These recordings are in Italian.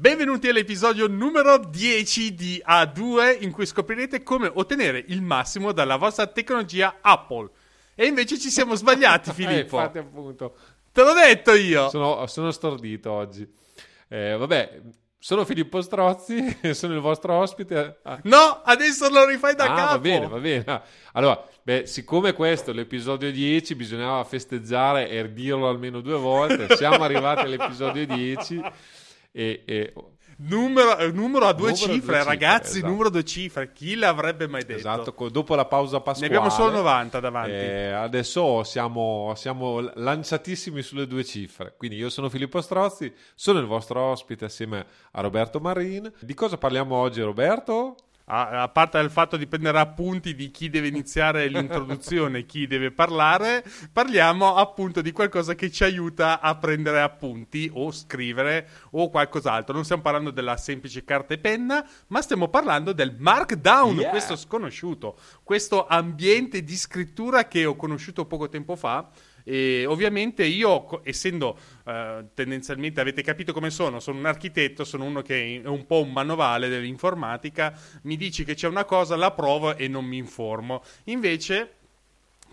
Benvenuti all'episodio numero 10 di A2 in cui scoprirete come ottenere il massimo dalla vostra tecnologia Apple. E invece ci siamo sbagliati, Filippo. eh, infatti, appunto. Te l'ho detto io. Sono, sono stordito oggi. Eh, vabbè, sono Filippo Strozzi, sono il vostro ospite. Ah, No, adesso lo rifai da ah, capo. va bene, va bene. Allora, beh, siccome questo è l'episodio 10, bisognava festeggiare e dirlo almeno due volte. Siamo arrivati all'episodio 10 e... e Numero, eh, numero a due Numero a due cifre, cifre, ragazzi, esatto. numero a due cifre. Chi l'avrebbe mai detto? esatto, dopo la pausa Ne pasquale... abbiamo solo 90 davanti. Eh, adesso siamo, siamo lanciatissimi sulle due cifre. Quindi io sono Filippo Strozzi, sono il vostro ospite assieme a Roberto Marin. Di cosa parliamo oggi, Roberto? A, a parte il fatto di prendere appunti di chi deve iniziare l'introduzione e chi deve parlare, parliamo appunto di qualcosa che ci aiuta a prendere appunti o scrivere o qualcos'altro. Non stiamo parlando della semplice carta e penna, ma stiamo parlando del Markdown, Yeah. questo sconosciuto, questo ambiente di scrittura che ho conosciuto poco tempo fa. E ovviamente io, essendo eh, tendenzialmente, avete capito come sono, sono un architetto, sono uno che è un po' un manovale dell'informatica, mi dici che c'è una cosa, la provo e non mi informo. Invece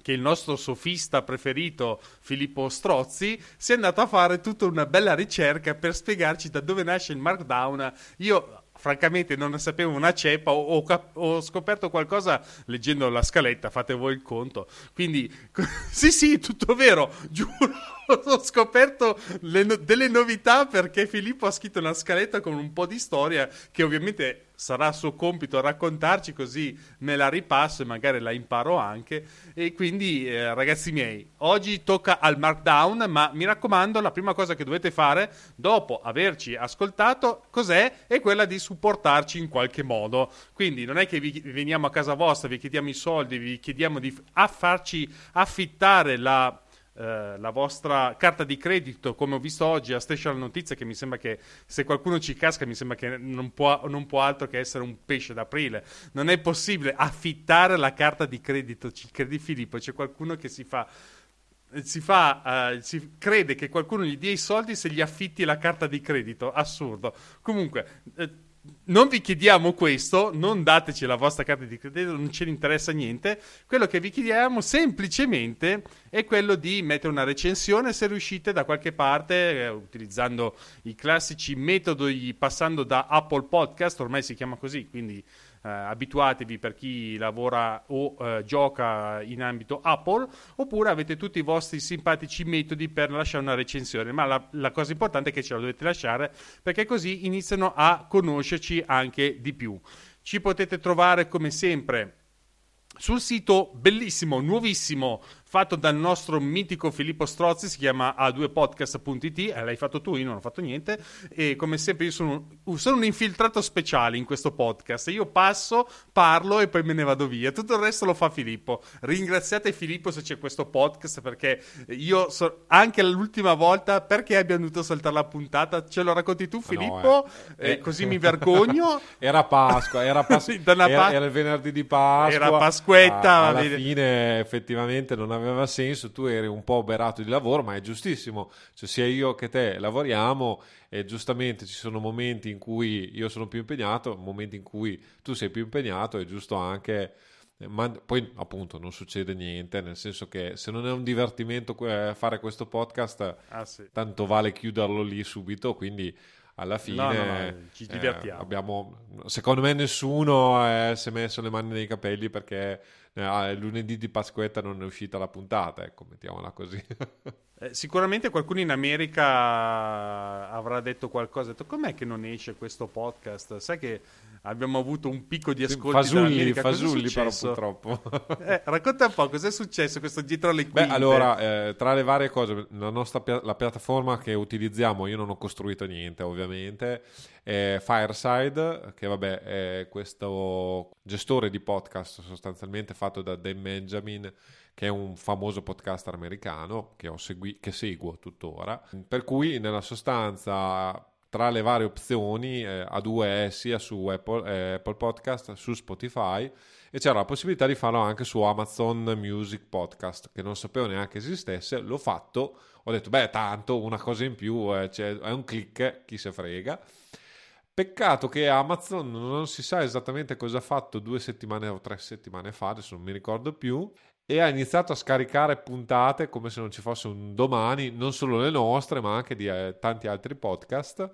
che il nostro sofista preferito Filippo Strozzi si è andato a fare tutta una bella ricerca per spiegarci da dove nasce il Markdown. Io francamente non ne sapevo una ceppa, ho, cap- ho scoperto qualcosa leggendo la scaletta, fate voi il conto. Quindi sì sì, tutto vero, giuro. Ho scoperto no- delle novità perché Filippo ha scritto una scaletta con un po' di storia che ovviamente sarà suo compito raccontarci così me la ripasso e magari la imparo anche. E quindi eh, ragazzi miei oggi tocca al markdown ma mi raccomando la prima cosa che dovete fare dopo averci ascoltato cos'è? È quella di supportarci in qualche modo. Quindi non è che vi veniamo a casa vostra vi chiediamo i soldi vi chiediamo di f- a farci affittare la eh, la vostra carta di credito, come ho visto oggi a Station Notizie, che mi sembra che se qualcuno ci casca, mi sembra che non può, non può altro che essere un pesce d'aprile. Non è possibile affittare la carta di credito. Ci credi Filippo? C'è qualcuno che si fa. Si fa, eh, si crede che qualcuno gli dia i soldi se gli affitti la carta di credito. Assurdo. Comunque, eh, non vi chiediamo questo, non dateci la vostra carta di credito, non ce ne interessa niente. Quello che vi chiediamo semplicemente è quello di mettere una recensione se riuscite da qualche parte, eh, utilizzando i classici metodi, passando da Apple Podcast, ormai si chiama così, quindi eh, abituatevi per chi lavora o eh, gioca in ambito Apple, oppure avete tutti i vostri simpatici metodi per lasciare una recensione, ma la, la cosa importante è che ce la dovete lasciare perché così iniziano a conoscerci anche di più. Ci potete trovare come sempre sul sito bellissimo, nuovissimo, fatto dal nostro mitico Filippo Strozzi, si chiama a2podcast.it, eh, l'hai fatto tu, io non ho fatto niente, e come sempre io sono, sono un infiltrato speciale in questo podcast, io passo, parlo e poi me ne vado via, tutto il resto lo fa Filippo. Ringraziate Filippo se c'è questo podcast perché io, so- anche l'ultima volta, perché abbiamo dovuto saltare la puntata, ce lo racconti tu no, Filippo, eh. Eh, così mi vergogno. Era Pasqua, era, Pas- era, era il venerdì di Pasqua. Era Pasquetta, A- va alla fine effettivamente non aveva senso, tu eri un po' oberato di lavoro, ma è giustissimo. Cioè, sia io che te lavoriamo e giustamente ci sono momenti in cui io sono più impegnato, momenti in cui tu sei più impegnato, è giusto anche... eh, Ma poi appunto non succede niente, nel senso che se non è un divertimento que- fare questo podcast, Ah, sì. tanto vale chiuderlo lì subito, quindi alla fine No, no, no, ci eh, divertiamo. abbiamo, secondo me nessuno eh, si è messo le mani nei capelli perché eh, ah, lunedì di Pasquetta non è uscita la puntata, ecco, mettiamola così. Eh, sicuramente qualcuno in America avrà detto qualcosa. Ha detto, com'è che non esce questo podcast? Sai che abbiamo avuto un picco di ascolti fasulli, fasulli però purtroppo. Eh, racconta un po' cos'è successo questo dietro le Beh, quinte. allora, eh, tra le varie cose, la nostra la piattaforma che utilizziamo, io non ho costruito niente ovviamente, è Fireside, che vabbè è questo gestore di podcast sostanzialmente fatto da Dan Benjamin, che è un famoso podcaster americano che, segui- che seguo tuttora, per cui nella sostanza tra le varie opzioni eh, A2 è sia su Apple, eh, Apple Podcast, su Spotify e c'era la possibilità di farlo anche su Amazon Music Podcast che non sapevo neanche esistesse, l'ho fatto, ho detto beh tanto una cosa in più, eh, cioè, è un click, chi se frega. Peccato che Amazon non si sa esattamente cosa ha fatto due settimane o tre settimane fa, adesso non mi ricordo più, e ha iniziato a scaricare puntate come se non ci fosse un domani, non solo le nostre, ma anche di eh, tanti altri podcast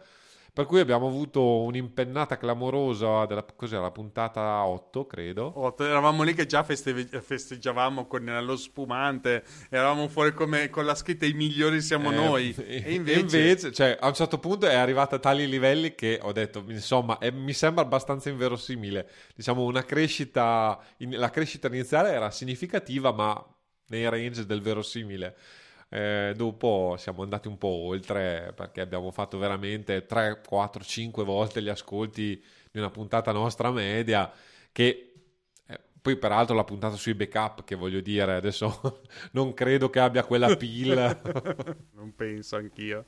per cui abbiamo avuto un'impennata clamorosa della cos'era, la puntata 8, credo. 8, eravamo lì che già feste- festeggiavamo con lo spumante, eravamo fuori come, con la scritta i migliori siamo eh, noi. E invece... invece cioè, a un certo punto è arrivata a tali livelli che ho detto, insomma, è, mi sembra abbastanza inverosimile. Diciamo, una crescita, in, la crescita iniziale era significativa, ma nei range del verosimile. Eh, dopo siamo andati un po' oltre perché abbiamo fatto veramente 3, 4, 5 volte gli ascolti di una puntata nostra media che poi, peraltro, la puntata sui backup, che voglio dire, adesso non credo che abbia quella pila. non penso anch'io.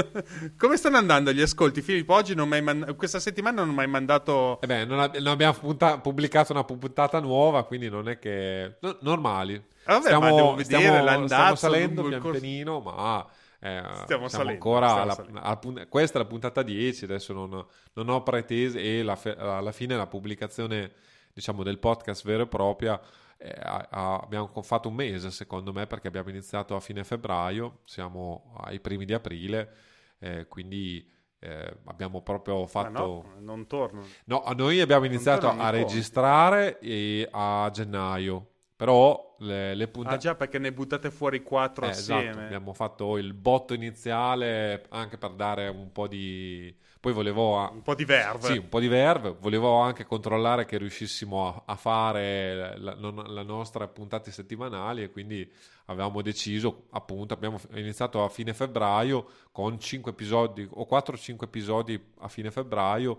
Come stanno andando gli ascolti? Filippo, oggi non mai man- questa settimana non ho mai mandato. Eh beh, non, ab- non abbiamo punta- pubblicato una puntata nuova, quindi non è che. No, normali. Ah, vabbè, stiamo, ma stiamo. Stiamo salendo pian pianino, ma. Eh, stiamo salendo, ancora stiamo alla, salendo. alla, questa è la puntata 10 adesso non, non ho pretese e la, alla fine la pubblicazione diciamo, del podcast vero e proprio, eh, abbiamo fatto un mese secondo me perché abbiamo iniziato a fine febbraio, siamo ai primi di aprile, eh, quindi eh, abbiamo proprio fatto... no, non torno. No, noi abbiamo iniziato a registrare a gennaio, però le, le puntate... Ah già, perché ne buttate fuori quattro eh, assieme. Esatto, abbiamo fatto il botto iniziale anche per dare un po' di poi volevo... A... Un po' di verve. Sì, un po' di verve. Volevo anche controllare che riuscissimo a, a fare la, la, la, nostra puntate settimanali e quindi avevamo deciso, appunto, abbiamo iniziato a fine febbraio con 5 episodi o 4-5 episodi a fine febbraio.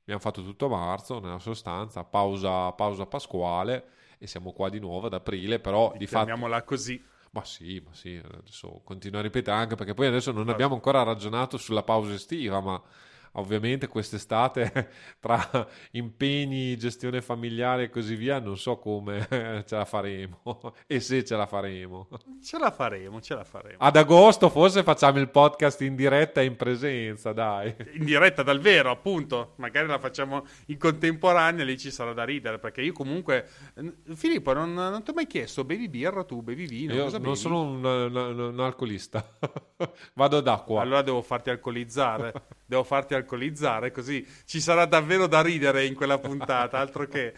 Abbiamo fatto tutto marzo, nella sostanza, pausa, pausa pasquale e siamo qua di nuovo ad aprile, però di fatto... Chiamiamola così. Ma sì, ma sì, adesso continuo a ripetere anche perché poi adesso non abbiamo ancora ragionato sulla pausa estiva, ma ovviamente quest'estate tra impegni, gestione familiare e così via, non so come ce la faremo e se ce la faremo. Ce la faremo, ce la faremo. Ad agosto forse facciamo il podcast in diretta e in presenza, dai. In diretta dal vero, appunto. Magari la facciamo in contemporanea, lì ci sarà da ridere, perché io comunque... Filippo, non, non ti ho mai chiesto, bevi birra tu, bevi vino? Io non bevi? sono un, un, un alcolista, vado d'acqua. Allora devo farti alcolizzare, devo farti alcolizzare così ci sarà davvero da ridere in quella puntata, altro che...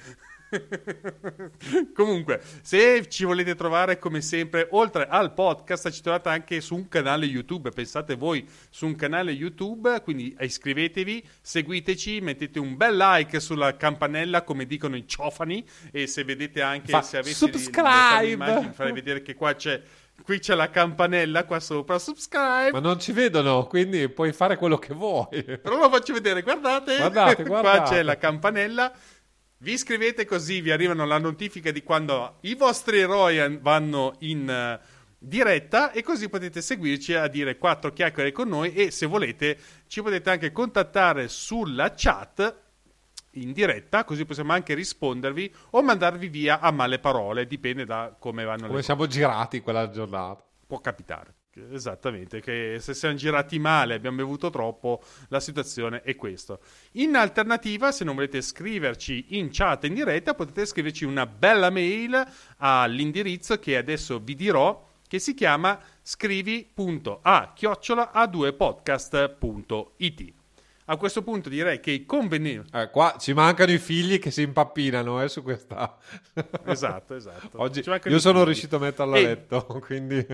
Comunque, se ci volete trovare come sempre, oltre al podcast, ci trovate anche su un canale YouTube. Pensate voi su un canale YouTube, quindi iscrivetevi, seguiteci, mettete un bel like sulla campanella, come dicono i ciofani. E se vedete anche Fa se avete subscribe, immagini, farei vedere che qua c'è qui c'è la campanella qua sopra, subscribe. Ma non ci vedono, quindi puoi fare quello che vuoi. Però lo faccio vedere, guardate. Guardate, guardate. Qua c'è la campanella. Vi iscrivete così vi arrivano la notifica di quando i vostri eroi vanno in uh, diretta e così potete seguirci a dire quattro chiacchiere con noi e se volete ci potete anche contattare sulla chat in diretta, così possiamo anche rispondervi o mandarvi via a male parole, dipende da come vanno come le siamo girati quella giornata. Può capitare. Esattamente, che se siamo girati male, abbiamo bevuto troppo, la situazione è questa. In alternativa, se non volete scriverci in chat in diretta, potete scriverci una bella mail all'indirizzo che adesso vi dirò, che si chiama scrivi.a-a2podcast.it. A questo punto direi che i convenienti... Eh, qua ci mancano i figli che si impappinano eh, su questa... esatto, esatto. Oggi io sono figli. riuscito a metterlo a letto, quindi...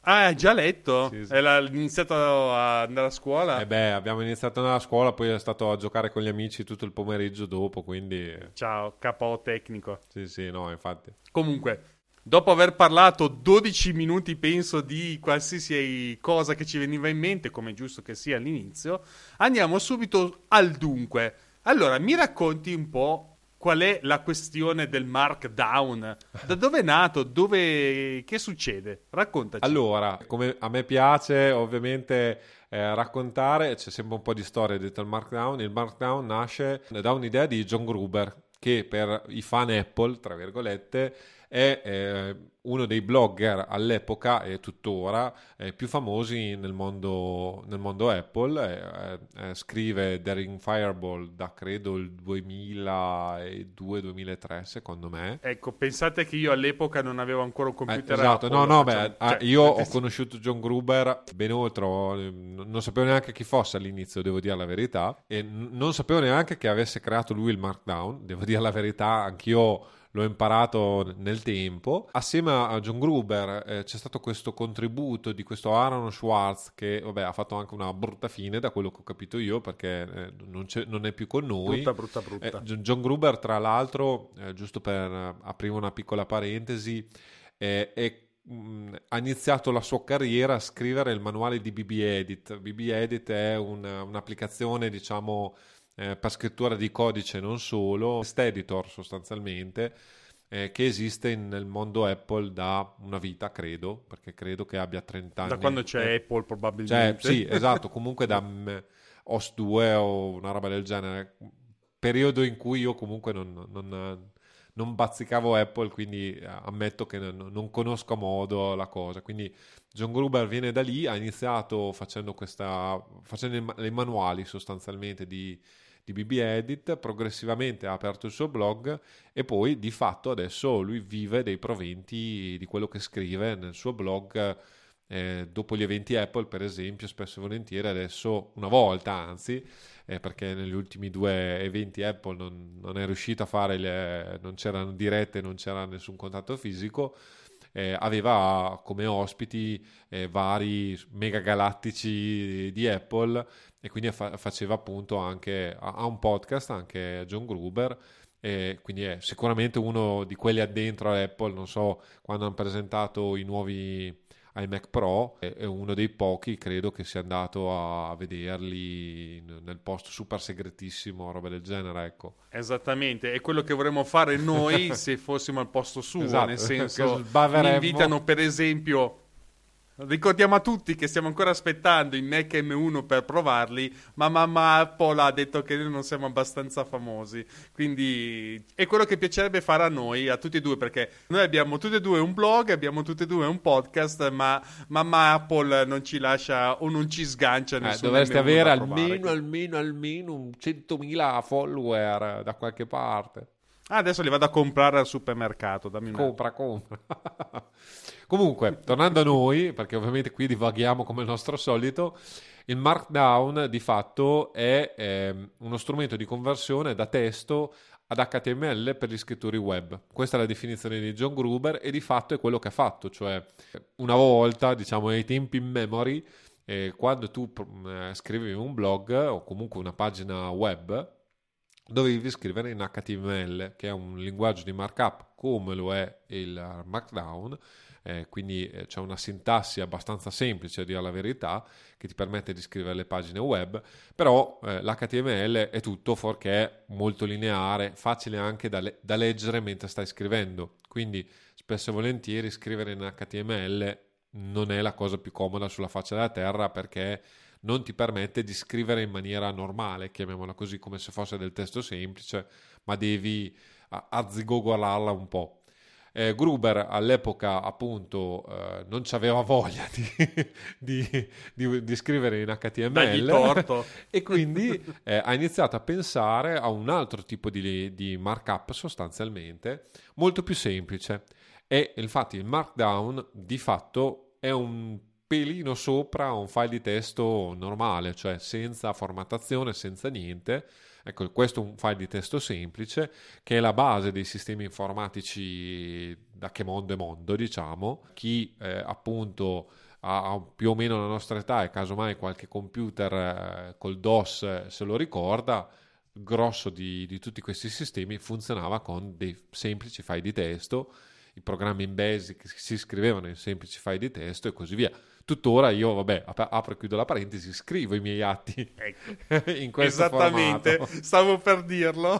Ah, hai già letto? Sì, sì. Hai iniziato a andare a scuola? Eh beh, abbiamo iniziato andare a scuola, poi è stato a giocare con gli amici tutto il pomeriggio dopo, quindi... Ciao, capo tecnico. Sì, sì, no, infatti. Comunque, dopo aver parlato 12 minuti, penso, di qualsiasi cosa che ci veniva in mente, come è giusto che sia all'inizio, andiamo subito al dunque. Allora, mi racconti un po' qual è la questione del markdown? Da dove è nato? Dove... Che succede? Raccontaci. Allora, come a me piace ovviamente eh, raccontare, c'è sempre un po' di storia dietro al markdown. Il markdown nasce da un'idea di John Gruber, che per i fan Apple, tra virgolette, è eh, uno dei blogger all'epoca e tuttora eh, più famosi nel mondo, nel mondo Apple. Eh, eh, scrive Daring Fireball da credo il 2002-2003, secondo me. Ecco, pensate che io all'epoca non avevo ancora un computer. Eh, esatto, Apple, no, no, cioè, beh, ah, cioè, io ho conosciuto John Gruber ben oltre, non sapevo neanche chi fosse all'inizio, devo dire la verità, e non sapevo neanche che avesse creato lui il Markdown, devo dire la verità, anch'io l'ho imparato nel tempo. Assieme a John Gruber eh, c'è stato questo contributo di questo Aaron Schwartz che vabbè, ha fatto anche una brutta fine da quello che ho capito io perché eh, non, non, è più con noi. Brutta, brutta, brutta. Eh, John Gruber tra l'altro, eh, giusto per aprire una piccola parentesi, è ha iniziato la sua carriera a scrivere il manuale di BB Edit. BB Edit è un, un'applicazione, diciamo, eh, per scrittura di codice non solo, text editor sostanzialmente, eh, che esiste in, nel mondo Apple da una vita, credo, perché credo che abbia 30 anni. Da quando c'è eh, Apple probabilmente. Cioè, sì, esatto, comunque da um, OS 2 o una roba del genere. Periodo in cui io comunque non, non, non bazzicavo Apple, quindi eh, ammetto che non, non conosco a modo la cosa. Quindi John Gruber viene da lì, ha iniziato facendo, questa, facendo i manuali sostanzialmente di di BB Edit, progressivamente ha aperto il suo blog e poi di fatto adesso lui vive dei proventi di quello che scrive nel suo blog. Eh, dopo gli eventi Apple, per esempio, spesso e volentieri adesso, una volta anzi, eh, perché negli ultimi due eventi Apple non, non è riuscito a fare, le, non c'erano dirette, non c'era nessun contatto fisico. Eh, aveva come ospiti eh, vari mega galattici di Apple e quindi fa- faceva appunto anche ha un podcast anche John Gruber e quindi è sicuramente uno di quelli addentro Apple non so quando hanno presentato i nuovi iMac Pro è, uno dei pochi credo che sia andato a vederli nel posto super segretissimo roba del genere ecco. Esattamente è quello che vorremmo fare noi se fossimo al posto suo esatto, nel senso mi invitano per esempio Ricordiamo a tutti che stiamo ancora aspettando i Mac M1 per provarli, ma mamma Apple ha detto che noi non siamo abbastanza famosi. Quindi è quello che piacerebbe fare a noi, a tutti e due, perché noi abbiamo tutti e due un blog, abbiamo tutti e due un podcast, ma mamma Apple non ci lascia o non ci sgancia nessuno. Eh, dovreste avere almeno, almeno, almeno un 100.000 follower da qualche parte. Ah, adesso li vado a comprare al supermercato. Dammi compra, compra. Comunque, tornando a noi, perché ovviamente qui divaghiamo come il nostro solito, il Markdown di fatto è eh, uno strumento di conversione da testo ad HTML per gli scrittori web. Questa è la definizione di John Gruber e di fatto è quello che ha fatto, cioè una volta, diciamo ai tempi in memory, eh, quando tu eh, scrivevi un blog o comunque una pagina web, dovevi scrivere in HTML, che è un linguaggio di markup come lo è il Markdown, eh, quindi eh, c'è una sintassi abbastanza semplice, a dire la verità, che ti permette di scrivere le pagine web, però eh, l'HTML è tutto fuorché molto lineare, facile anche da, le- da leggere mentre stai scrivendo, quindi spesso e volentieri scrivere in HTML non è la cosa più comoda sulla faccia della terra perché non ti permette di scrivere in maniera normale, chiamiamola così, come se fosse del testo semplice, ma devi azzigogolarla un po'. Eh, Gruber all'epoca appunto eh, non aveva voglia di, di, di, di, scrivere in HTML e quindi eh, ha iniziato a pensare a un altro tipo di, markup sostanzialmente molto più semplice. E infatti il markdown di fatto è un pelino sopra un file di testo normale, cioè senza formattazione, senza niente Ecco, questo è un file di testo semplice che è la base dei sistemi informatici da che mondo è mondo, diciamo. Chi eh, appunto ha più o meno la nostra età e casomai qualche computer eh, col DOS se lo ricorda, il grosso di, di tutti questi sistemi funzionava con dei semplici file di testo, i programmi in Basic si scrivevano in semplici file di testo e così via tuttora io, vabbè, apro e chiudo la parentesi, scrivo i miei atti ecco. in questo Esattamente, formato. stavo per dirlo.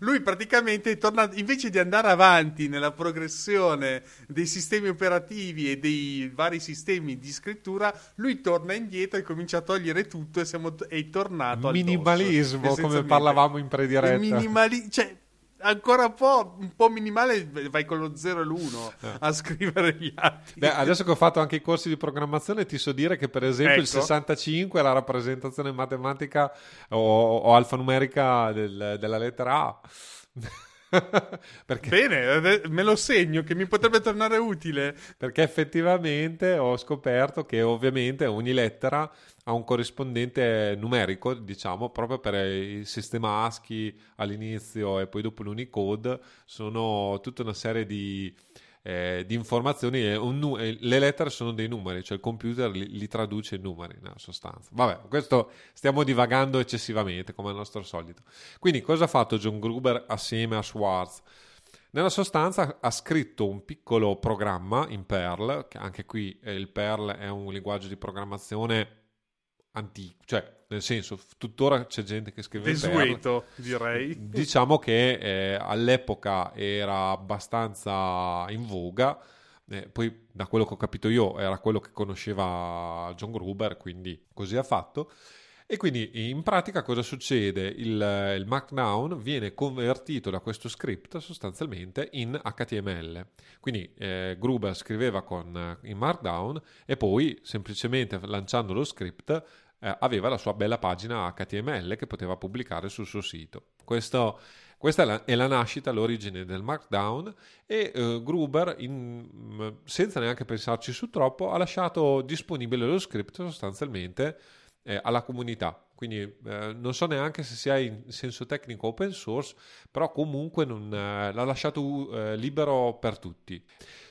Lui praticamente è tornato, invece di andare avanti nella progressione dei sistemi operativi e dei vari sistemi di scrittura, lui torna indietro e comincia a togliere tutto e siamo, è tornato Minimalismo, come parlavamo in prediretta. Minimali- cioè, ancora un po', un po' minimale, vai con lo 0 e l'1 eh. a scrivere gli atti. Beh, adesso che ho fatto anche i corsi di programmazione, ti so dire che per esempio ecco. il 65 è la rappresentazione matematica o, o alfanumerica del, della lettera A. perché... Bene, me lo segno che mi potrebbe tornare utile. Perché effettivamente ho scoperto che ovviamente ogni lettera ha un corrispondente numerico, diciamo, proprio per il sistema ASCII all'inizio e poi dopo l'Unicode, sono tutta una serie di eh, di informazioni e nu- le lettere sono dei numeri, cioè il computer li, li, traduce in numeri nella sostanza. Vabbè, questo stiamo divagando eccessivamente come al nostro solito. Quindi cosa ha fatto John Gruber assieme a Schwartz? Nella sostanza ha scritto un piccolo programma in Perl, che anche qui eh, il Perl è un linguaggio di programmazione antico, cioè nel senso, tuttora c'è gente che scrive Desueto, direi. Diciamo che eh, all'epoca era abbastanza in voga, eh, poi da quello che ho capito io era quello che conosceva John Gruber, quindi così ha fatto. E quindi in pratica cosa succede? Il, il, Markdown viene convertito da questo script sostanzialmente in HTML. Quindi eh, Gruber scriveva con, in Markdown e poi semplicemente lanciando lo script eh, aveva la sua bella pagina HTML che poteva pubblicare sul suo sito. Questo, questa è la, è la, nascita, l'origine del Markdown e eh, Gruber, in, senza neanche pensarci su troppo, ha lasciato disponibile lo script sostanzialmente eh, alla comunità. Quindi eh, non so neanche se sia in senso tecnico open source, però comunque non, eh, l'ha lasciato eh, libero per tutti.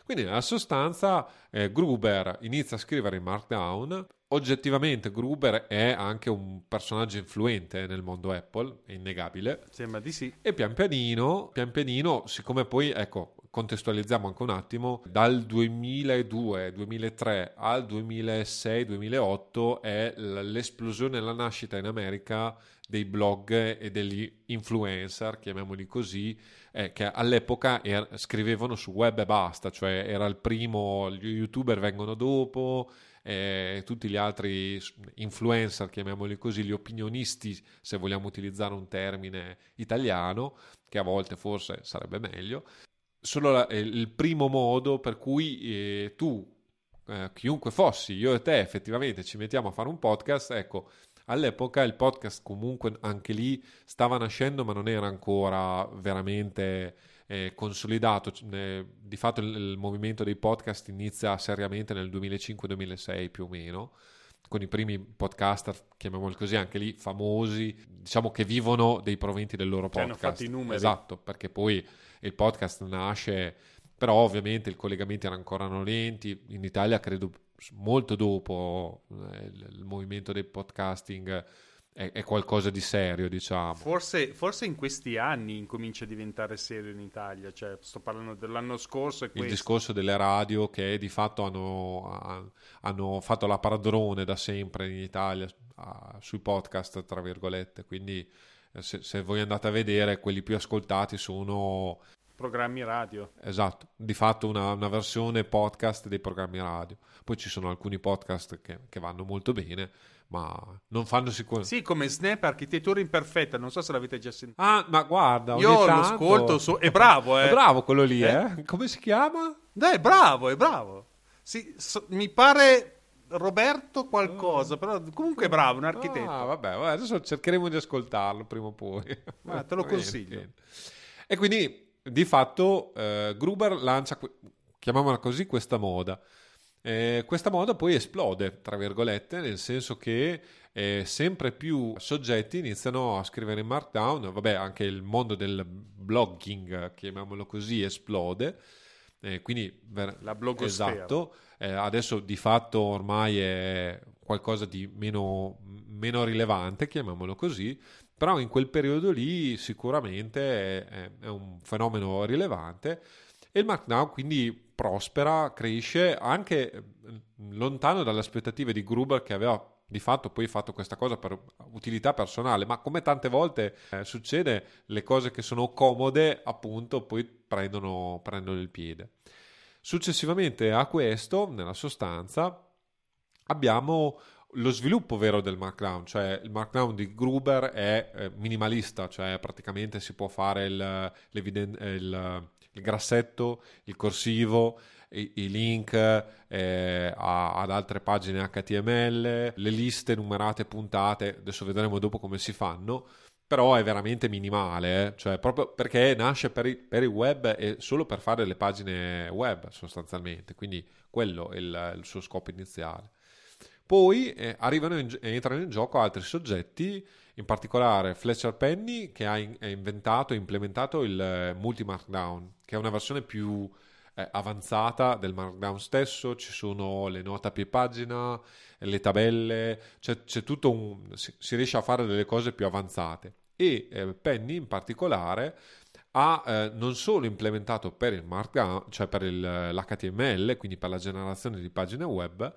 Quindi nella sostanza eh, Gruber inizia a scrivere in Markdown. Oggettivamente Gruber è anche un personaggio influente nel mondo Apple, è innegabile. Sembra di sì. E pian pianino, pian pianino, siccome poi, ecco, contestualizziamo anche un attimo, dal 2002-2003 al 2006-2008 è l'esplosione la nascita in America dei blog e degli influencer, chiamiamoli così, eh, che all'epoca er- scrivevano su web e basta, cioè era il primo, gli youtuber vengono dopo, eh, tutti gli altri influencer, chiamiamoli così, gli opinionisti, se vogliamo utilizzare un termine italiano, che a volte forse sarebbe meglio, solo la, il primo modo per cui eh, tu, eh, chiunque fossi, io e te effettivamente ci mettiamo a fare un podcast, ecco, All'epoca il podcast comunque anche lì stava nascendo ma non era ancora veramente eh, consolidato. Eh, di fatto il, il, movimento dei podcast inizia seriamente nel 2005-2006 più o meno con i primi podcaster, chiamiamoli così, anche lì famosi, diciamo che vivono dei proventi del loro podcast. Hanno fatto i numeri. Esatto, perché poi il podcast nasce, però ovviamente i collegamenti erano ancora lenti, in Italia credo molto dopo eh, il, movimento del podcasting è, è, qualcosa di serio, diciamo. Forse, forse, in questi anni incomincia a diventare serio in Italia, cioè sto parlando dell'anno scorso. il discorso delle radio che di fatto hanno, hanno fatto la padrone da sempre in Italia sui podcast, tra virgolette, quindi se, se, voi andate a vedere, quelli più ascoltati sono programmi radio. Esatto, di fatto una, una, versione podcast dei programmi radio. Poi ci sono alcuni podcast che, che vanno molto bene, ma non fanno sicuramente. Sì, come Snap Architettura Imperfetta, non so se l'avete già sentito. Ah, ma guarda, io tanto... lo ascolto, so... è bravo, eh. È bravo quello lì, eh? eh? Come si chiama? Dai, è bravo, è bravo. Sì, so, mi pare Roberto qualcosa, oh. però comunque è bravo, un architetto. Ah, vabbè, adesso cercheremo di ascoltarlo prima o poi. Ah, te lo consiglio. E quindi di fatto eh, Gruber lancia, chiamiamola così, questa moda. Eh, questa moda poi esplode, tra virgolette, nel senso che eh, sempre più soggetti iniziano a scrivere in Markdown, vabbè anche il mondo del blogging, chiamiamolo così, esplode, eh, quindi la blogosfera. Esatto, eh, adesso di fatto ormai è qualcosa di meno, meno rilevante, chiamiamolo così, però in quel periodo lì sicuramente è, è un fenomeno rilevante e il Markdown quindi prospera, cresce anche eh, lontano dalle aspettative di Gruber che aveva di fatto poi fatto questa cosa per utilità personale, ma come tante volte eh, succede, le cose che sono comode appunto poi prendono, prendono il piede. Successivamente a questo, nella sostanza, abbiamo lo sviluppo vero del Markdown, cioè il Markdown di Gruber è eh, minimalista, cioè praticamente si può fare il, il, il grassetto, il corsivo, i, i link eh, a, ad altre pagine HTML, le liste numerate puntate, adesso vedremo dopo come si fanno, però è veramente minimale, eh? cioè proprio perché nasce per, i, per il web e solo per fare le pagine web sostanzialmente, quindi quello è il, il suo scopo iniziale. Poi eh, arrivano in, entrano in gioco altri soggetti, in particolare Fletcher Penny che ha, in, ha inventato e implementato il eh, Multi-Markdown, che è una versione più avanzata del Markdown stesso, ci sono le note a più pagina, le tabelle, c'è, c'è tutto un... Si, si, riesce a fare delle cose più avanzate. E eh, Penny in particolare ha eh, non solo implementato per il Markdown, cioè per il, l'HTML, quindi per la generazione di pagine web,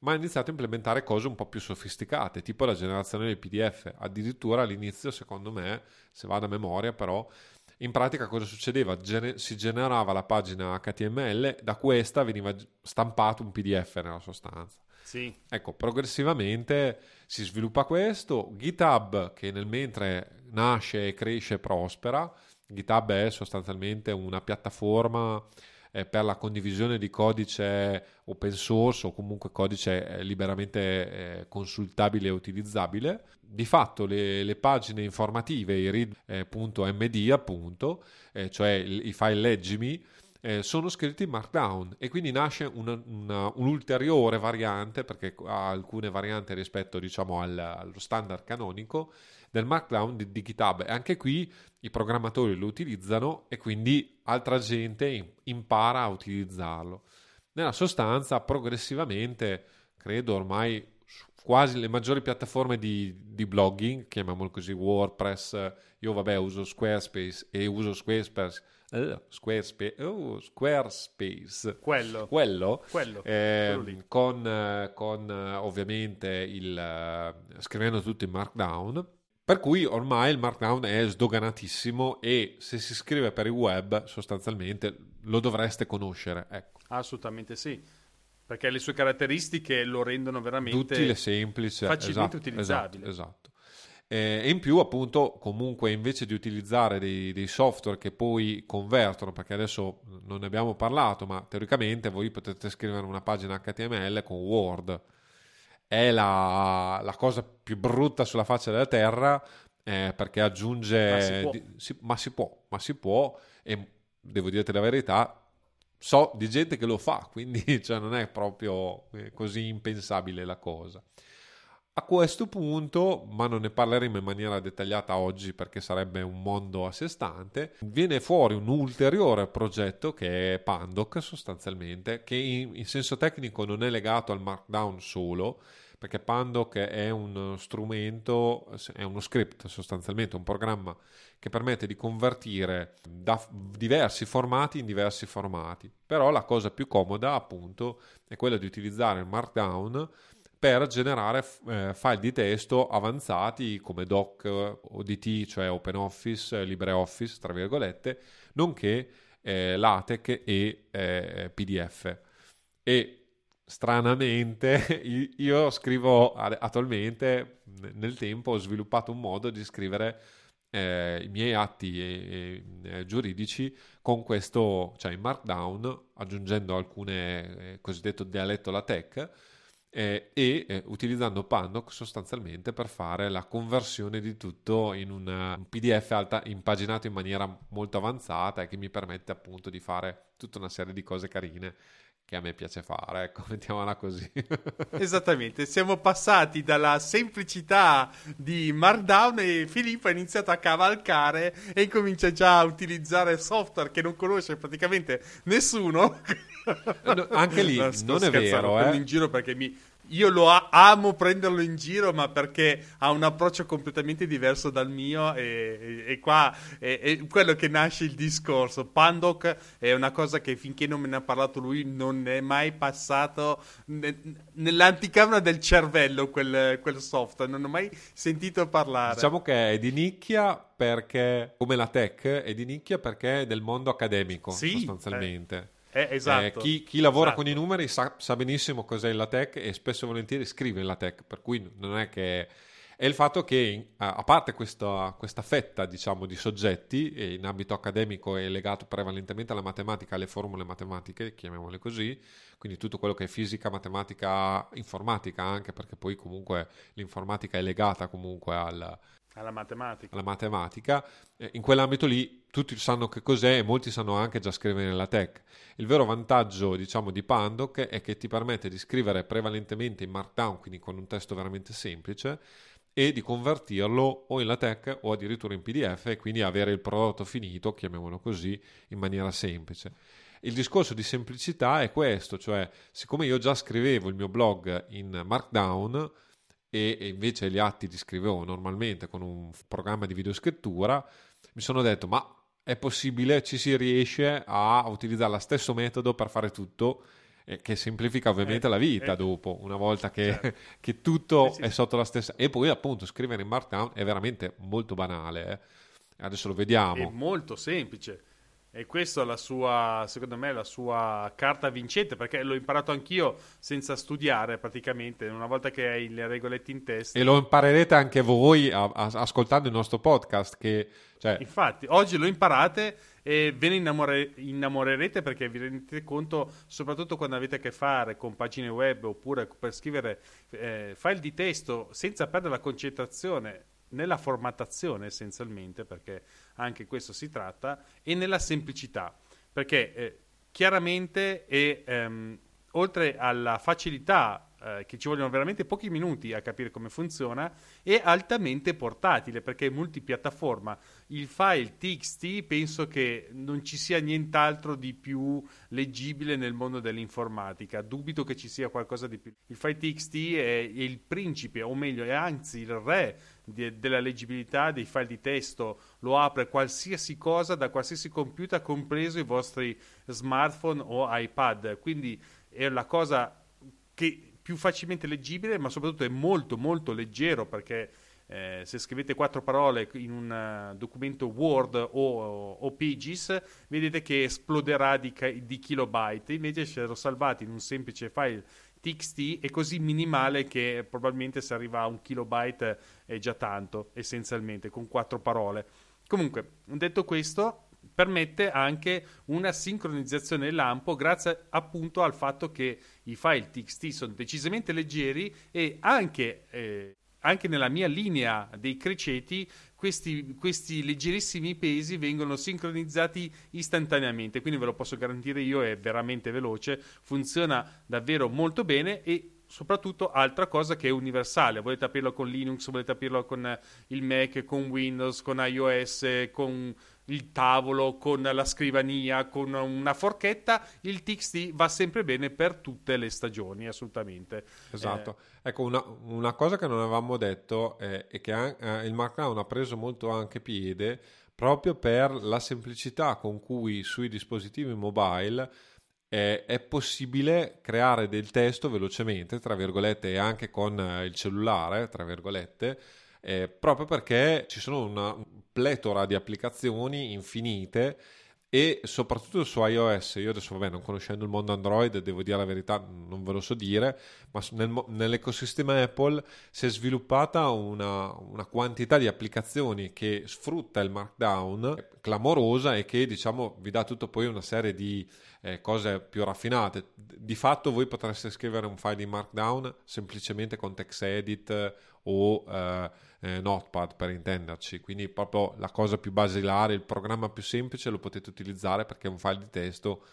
ma ha iniziato a implementare cose un po' più sofisticate, tipo la generazione del PDF. Addirittura all'inizio, secondo me, se vado a memoria, però, in pratica cosa succedeva? Gene- si generava la pagina HTML, da questa veniva stampato un PDF nella sostanza. Sì. Ecco, progressivamente si sviluppa questo. GitHub, che nel mentre nasce, cresce e prospera, GitHub è sostanzialmente una piattaforma eh, per la condivisione di codice open source o comunque codice eh, liberamente eh, consultabile e utilizzabile. Di fatto le, le pagine informative, i read.md appunto, eh, cioè i file leggimi, eh, sono scritti in Markdown e quindi nasce una, una, un'ulteriore variante, perché ha alcune varianti rispetto diciamo, al, allo standard canonico, del Markdown di, di GitHub. E anche qui i programmatori lo utilizzano e quindi altra gente impara a utilizzarlo. Nella sostanza, progressivamente, credo ormai quasi le maggiori piattaforme di, di blogging, chiamiamolo così, WordPress, io vabbè uso Squarespace e uso Squarespace Uh, Squarespace, oh, Squarespace, quello, quello, quello, eh, con, con, ovviamente il uh, scrivendo tutto in Markdown per cui ormai il Markdown è sdoganatissimo e se si scrive per il web sostanzialmente lo dovreste conoscere. Ecco. Assolutamente sì, perché le sue caratteristiche lo rendono veramente utile, semplice, facilmente esatto, utilizzabile. Esatto, esatto. Eh, e in più appunto comunque invece di utilizzare dei, dei, software che poi convertono, perché adesso non ne abbiamo parlato, ma teoricamente voi potete scrivere una pagina HTML con Word è la, la cosa più brutta sulla faccia della terra eh, perché aggiunge... Ma si, di, si, ma si può, ma si può e devo dirti la verità, so di gente che lo fa, quindi cioè, non è proprio eh, così impensabile la cosa. A questo punto, ma non ne parleremo in maniera dettagliata oggi perché sarebbe un mondo a sé stante, viene fuori un ulteriore progetto che è Pandoc sostanzialmente, che in, in senso tecnico non è legato al Markdown solo, perché Pandoc è uno strumento, è uno script sostanzialmente, un programma che permette di convertire da diversi formati in diversi formati. Però la cosa più comoda appunto è quella di utilizzare il Markdown per generare eh, file di testo avanzati come doc, ODT, cioè OpenOffice, LibreOffice, tra virgolette, nonché eh, LaTeX e eh, PDF. E stranamente io scrivo attualmente nel tempo ho sviluppato un modo di scrivere eh, i miei atti e, e, eh, giuridici con questo, cioè in Markdown, aggiungendo alcune eh, cosiddetto dialetto LaTeX eh, e eh, utilizzando Pandoc sostanzialmente per fare la conversione di tutto in una, un PDF alta, impaginato in maniera molto avanzata e che mi permette appunto di fare tutta una serie di cose carine che a me piace fare, ecco, mettiamola così. Esattamente, siamo passati dalla semplicità di Markdown e Filippo ha iniziato a cavalcare e comincia già a utilizzare software che non conosce praticamente nessuno. No, anche lì no, non è vero, eh. in giro perché mi io lo amo prenderlo in giro, ma perché ha un approccio completamente diverso dal mio e, e, e qua è, è, quello che nasce il discorso. Pandoc è una cosa che finché non me ne ha parlato lui non è mai passato ne, nell'anticamera del cervello quel, quel, software, non ho mai sentito parlare. Diciamo che è di nicchia perché, come la tech, è di nicchia perché è del mondo accademico sì, sostanzialmente. Eh Eh, esatto. chi, chi, lavora esatto. con i numeri sa, sa, benissimo cos'è il LaTeX e spesso e volentieri scrive il LaTeX, per cui non è che... È il fatto che, a parte questa, questa fetta diciamo, di soggetti, in ambito accademico è legato prevalentemente alla matematica, alle formule matematiche, chiamiamole così, quindi tutto quello che è fisica, matematica, informatica anche, perché poi comunque l'informatica è legata comunque al, alla matematica. Alla matematica. In quell'ambito lì tutti sanno che cos'è e molti sanno anche già scrivere nella tech. Il vero vantaggio, diciamo, di Pandoc è che ti permette di scrivere prevalentemente in Markdown, quindi con un testo veramente semplice, e di convertirlo o in LaTeX o addirittura in PDF e quindi avere il prodotto finito, chiamiamolo così, in maniera semplice. Il discorso di semplicità è questo, cioè siccome io già scrivevo il mio blog in Markdown, e, invece gli atti li scrivevo normalmente con un programma di videoscrittura, mi sono detto ma è possibile, ci si riesce a utilizzare lo stesso metodo per fare tutto eh, che semplifica ovviamente eh, la vita eh, dopo, una volta che, certo. che tutto sì, sì. è sotto la stessa... E poi appunto scrivere in Markdown è veramente molto banale, eh. adesso lo vediamo. È molto semplice. E questa è la sua, secondo me, la sua carta vincente, perché l'ho imparato anch'io senza studiare praticamente, una volta che hai le regolette in testa. E lo imparerete anche voi a, a, ascoltando il nostro podcast. Che, cioè... Infatti, oggi lo imparate e ve ne innamore, innamorerete perché vi rendete conto, soprattutto quando avete a che fare con pagine web oppure per scrivere eh, file di testo senza perdere la concentrazione nella formattazione essenzialmente, perché anche questo si tratta, e nella semplicità, perché eh, chiaramente è, ehm, oltre alla facilità eh, che ci vogliono veramente pochi minuti a capire come funziona, è altamente portatile perché è multipiattaforma. Il file TXT penso che non ci sia nient'altro di più leggibile nel mondo dell'informatica. Dubito che ci sia qualcosa di più. Il file TXT è, è il principe, o meglio, è anzi il re di, della leggibilità dei file di testo. Lo apre qualsiasi cosa da qualsiasi computer, compreso i vostri smartphone o iPad. Quindi è la cosa che più facilmente leggibile, ma soprattutto è molto molto leggero perché eh, se scrivete quattro parole in un uh, documento Word o, o, Pages, vedete che esploderà di, di, kilobyte. Invece se lo salvate in un semplice file TXT è così minimale che probabilmente se arriva a un kilobyte è già tanto, essenzialmente, con quattro parole. Comunque, detto questo, permette anche una sincronizzazione lampo grazie appunto al fatto che i file TXT sono decisamente leggeri e anche, eh, anche nella mia linea dei criceti questi, questi, leggerissimi pesi vengono sincronizzati istantaneamente, quindi ve lo posso garantire io, è veramente veloce, funziona davvero molto bene e soprattutto altra cosa che è universale, volete aprirlo con Linux, volete aprirlo con il Mac, con Windows, con iOS, con il tavolo, con la scrivania, con una forchetta, il TXT va sempre bene per tutte le stagioni, assolutamente. Esatto. Eh. Ecco, una, una, cosa che non avevamo detto è, è che eh, il Markdown ha preso molto anche piede proprio per la semplicità con cui sui dispositivi mobile eh, è possibile creare del testo velocemente, tra virgolette, e anche con eh, il cellulare, tra virgolette, eh, proprio perché ci sono una pletora di applicazioni infinite e soprattutto su iOS, io adesso vabbè non conoscendo il mondo Android devo dire la verità, non ve lo so dire, ma nel, nell'ecosistema Apple si è sviluppata una, una, quantità di applicazioni che sfrutta il Markdown clamorosa e che diciamo vi dà tutto poi una serie di eh, cose più raffinate. Di fatto voi potreste scrivere un file in Markdown semplicemente con TextEdit o... Eh, eh, Notepad per intenderci, quindi proprio la cosa più basilare, il programma più semplice lo potete utilizzare perché un file di testo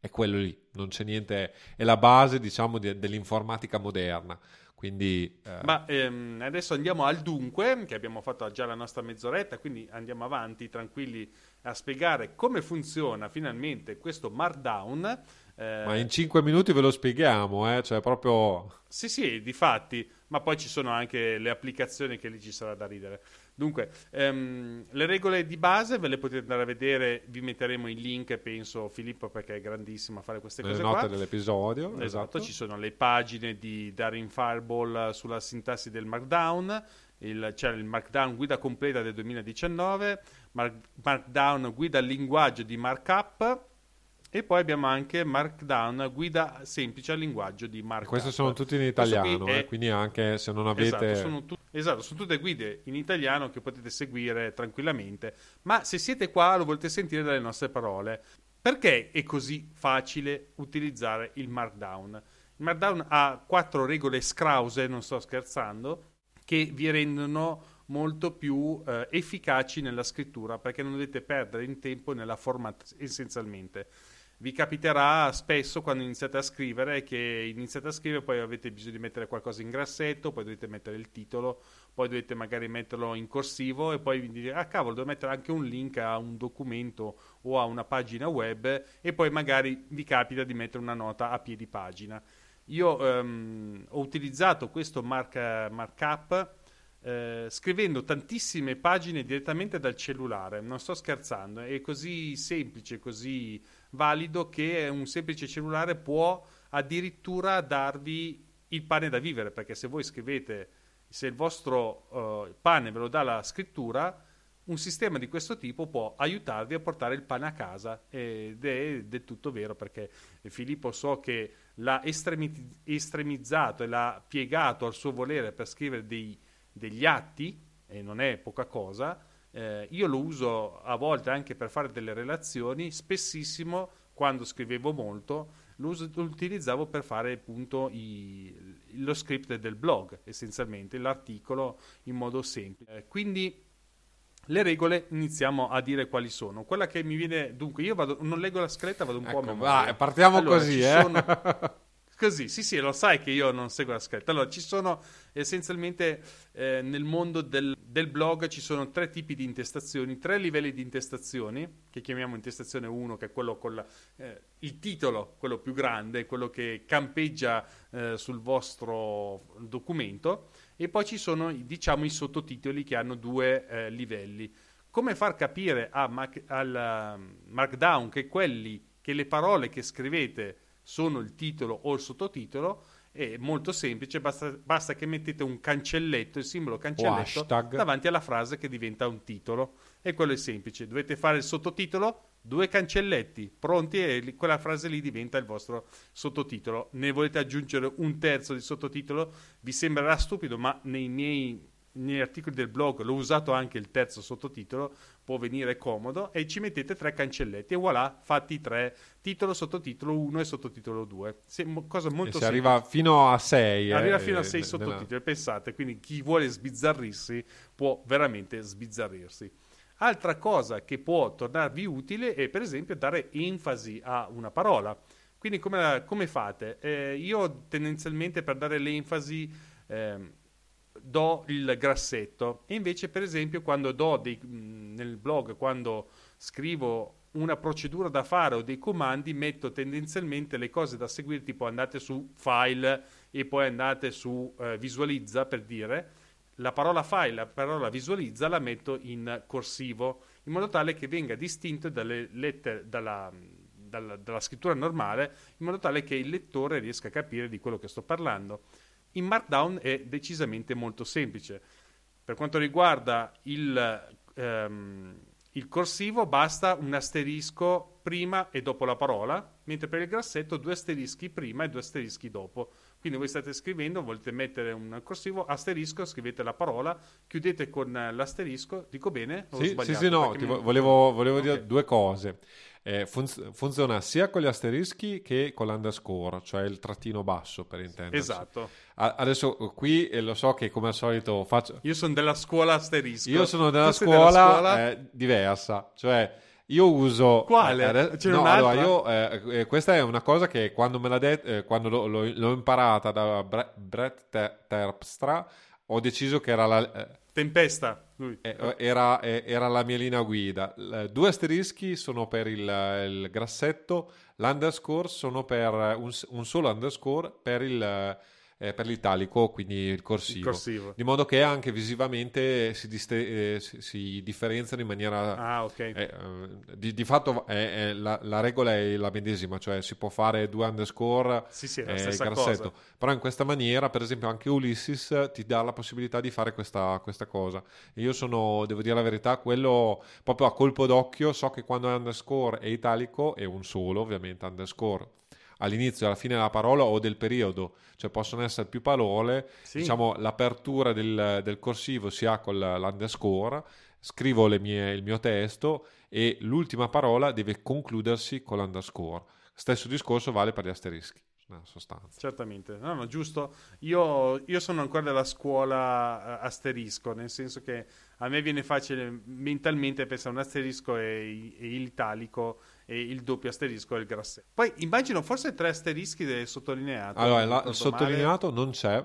è quello lì, non c'è niente, è la base diciamo di, dell'informatica moderna. Quindi, eh... Ma ehm, adesso andiamo al dunque, che abbiamo fatto già la nostra mezz'oretta, quindi andiamo avanti tranquilli a spiegare come funziona finalmente questo Markdown. Eh... Ma in 5 minuti ve lo spieghiamo, eh? cioè proprio... Sì, sì, di fatti ma poi ci sono anche le applicazioni che lì ci sarà da ridere. Dunque, ehm, le regole di base ve le potete andare a vedere, vi metteremo il link, penso Filippo perché è grandissimo a fare queste le cose note qua. dell'episodio. Esatto, esatto, ci sono le pagine di Darin Fireball sulla sintassi del Markdown, il, c'è il Markdown guida completa del 2019, Mark, Markdown guida al linguaggio di markup E poi abbiamo anche Markdown, guida semplice al linguaggio di Markdown. Queste sono tutte in italiano, eh, quindi anche se non avete... Esatto sono, tu- esatto, sono tutte guide in italiano che potete seguire tranquillamente, ma se siete qua lo volete sentire dalle nostre parole. Perché è così facile utilizzare il Markdown? Il Markdown ha quattro regole scrause, non sto scherzando, che vi rendono molto più eh, efficaci nella scrittura perché non dovete perdere in tempo nella format essenzialmente vi capiterà spesso quando iniziate a scrivere che iniziate a scrivere poi avete bisogno di mettere qualcosa in grassetto poi dovete mettere il titolo poi dovete magari metterlo in corsivo e poi vi dite ah cavolo devo mettere anche un link a un documento o a una pagina web e poi magari vi capita di mettere una nota a piedi pagina. Io um, ho utilizzato questo mark, markup eh, scrivendo tantissime pagine direttamente dal cellulare, non sto scherzando, è così semplice, così valido che un semplice cellulare può addirittura darvi il pane da vivere, perché se voi scrivete, se il vostro uh, pane ve lo dà la scrittura, un sistema di questo tipo può aiutarvi a portare il pane a casa. Ed è del tutto vero perché Filippo so che l'ha estremi- estremizzato e l'ha piegato al suo volere per scrivere dei degli atti, e non è poca cosa, eh, io lo uso a volte anche per fare delle relazioni, spessissimo quando scrivevo molto lo, us- lo utilizzavo per fare appunto i, lo script del blog, essenzialmente l'articolo in modo semplice. Eh, quindi le regole iniziamo a dire quali sono. Quella che mi viene, dunque, io vado, non leggo la scaletta, vado un ecco, po' a memoria. Vai, partiamo allora, così, eh. Sono, Così, sì, sì, lo sai che io non seguo la scaletta. Allora, ci sono essenzialmente eh, nel mondo del, del, blog ci sono tre tipi di intestazioni, tre livelli di intestazioni, che chiamiamo intestazione 1, che è quello con la, eh, il titolo, quello più grande, quello che campeggia eh, sul vostro documento, e poi ci sono, diciamo, i sottotitoli che hanno due eh, livelli. Come far capire a Mac, al Markdown che quelli, che le parole che scrivete sono il titolo o il sottotitolo è molto semplice, basta, basta che mettete un cancelletto, il simbolo cancelletto davanti alla frase che diventa un titolo e quello è semplice, dovete fare il sottotitolo, due cancelletti pronti e quella frase lì diventa il vostro sottotitolo. Ne volete aggiungere un terzo di sottotitolo? Vi sembrerà stupido, ma nei miei negli articoli del blog l'ho usato anche il terzo sottotitolo, può venire comodo, e ci mettete tre cancelletti e voilà, fatti tre, titolo, sottotitolo 1 e sottotitolo 2. Se, cosa molto e si arriva fino a 6. Arriva eh, fino a 6 sottotitoli, nella... pensate, quindi chi vuole sbizzarrirsi può veramente sbizzarrirsi. Altra cosa che può tornarvi utile è per esempio dare enfasi a una parola. Quindi come, come fate? Eh, io tendenzialmente per dare l'enfasi... Eh, do il grassetto. E invece per esempio quando do dei, nel blog quando scrivo una procedura da fare o dei comandi metto tendenzialmente le cose da seguire tipo andate su file e poi andate su eh, visualizza per dire. La parola file, la parola visualizza la metto in corsivo in modo tale che venga distinto dalle lettere, dalla, dalla, dalla scrittura normale in modo tale che il lettore riesca a capire di quello che sto parlando in Markdown è decisamente molto semplice. Per quanto riguarda il, ehm, il corsivo basta un asterisco prima e dopo la parola, mentre per il grassetto due asterischi prima e due asterischi dopo. Quindi voi state scrivendo, volete mettere un corsivo, asterisco, scrivete la parola, chiudete con l'asterisco, dico bene? Sì, sì, sì, no, mi... volevo, volevo okay. dire due cose eh, fun- funziona sia con gli asterischi che con l'underscore, cioè il trattino basso per intenderci. Esatto. A- adesso qui eh, lo so che come al solito faccio... Io sono della scuola asterisco. Io sono della scuola, della scuola... Eh, diversa, cioè io uso quale? Eh, no, allora io, eh, eh, questa è una cosa che quando me l'ha detto eh, quando l'ho, l'ho, l'ho, imparata da Bre- Brett Terpstra ho deciso che era la eh, Tempesta. Eh, era, era, la mia linea guida. Due asterischi sono per il, il grassetto, l'underscore sono per un, un, solo underscore per il, eh, per l'italico, quindi il corsivo. Il corsivo. Di modo che anche visivamente si, diste- eh, si, si differenziano in maniera... Ah, ok. eh, eh, di, di fatto è- è la, la regola è la medesima, cioè si può fare due underscore Sì, sì, è la eh, grassetto. cosa. Però in questa maniera, per esempio, anche Ulysses ti dà la possibilità di fare questa, questa cosa. E io sono, devo dire la verità, quello proprio a colpo d'occhio, so che quando è underscore è italico, è un solo, ovviamente, underscore all'inizio e alla fine della parola o del periodo, cioè possono essere più parole, Sì. diciamo l'apertura del, del corsivo si ha con l'underscore, scrivo le mie- il mio testo e l'ultima parola deve concludersi con l'underscore. Stesso discorso vale per gli asterischi, nella sostanza. Certamente, no, no, giusto. Io, io sono ancora della scuola eh, asterisco, nel senso che a me viene facile mentalmente pensare un asterisco e, e l'italico e il doppio asterisco e il grassetto. Poi immagino forse tre asterischi del sottolineato. Allora, la- il sottolineato non c'è,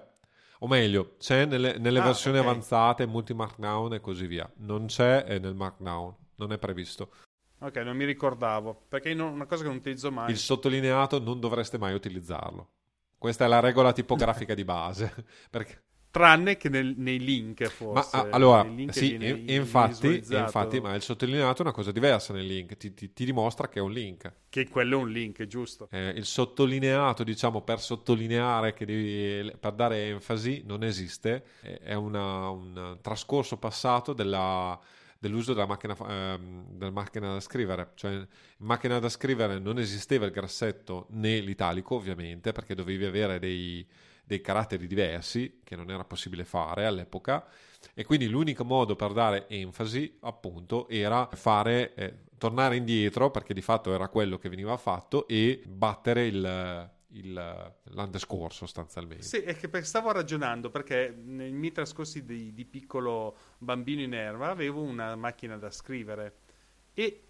o meglio, c'è nelle, nelle Ah, versioni ok. avanzate, multi-markdown e così via. Non c'è nel markdown, non è previsto. male. Ok, non mi ricordavo, perché è una cosa che non utilizzo mai. Il sottolineato non dovreste mai utilizzarlo. Questa è la regola tipografica di base. Perché- Tranne che nel- nei link, Ma forse. ah, allora, link sì, viene e- infatti, infatti, ma il sottolineato è una cosa diversa nel link, ti, ti- ti dimostra che è un link. Che quello è un link, giusto? Eh, il sottolineato, diciamo, per sottolineare, che devi- per dare enfasi, non esiste, è una- un trascorso passato della- dell'uso della macchina, ehm, della macchina da scrivere. Cioè, in macchina da scrivere non esisteva il grassetto né l'italico, ovviamente, perché dovevi avere dei, dei caratteri diversi, che non era possibile fare all'epoca, e quindi l'unico modo per dare enfasi, appunto, era fare, eh, tornare indietro, perché di fatto era quello che veniva fatto, e battere il, il- l'underscore sostanzialmente. Sì, è che stavo ragionando perché nei miei trascorsi di, di piccolo bambino in erba avevo una macchina da scrivere e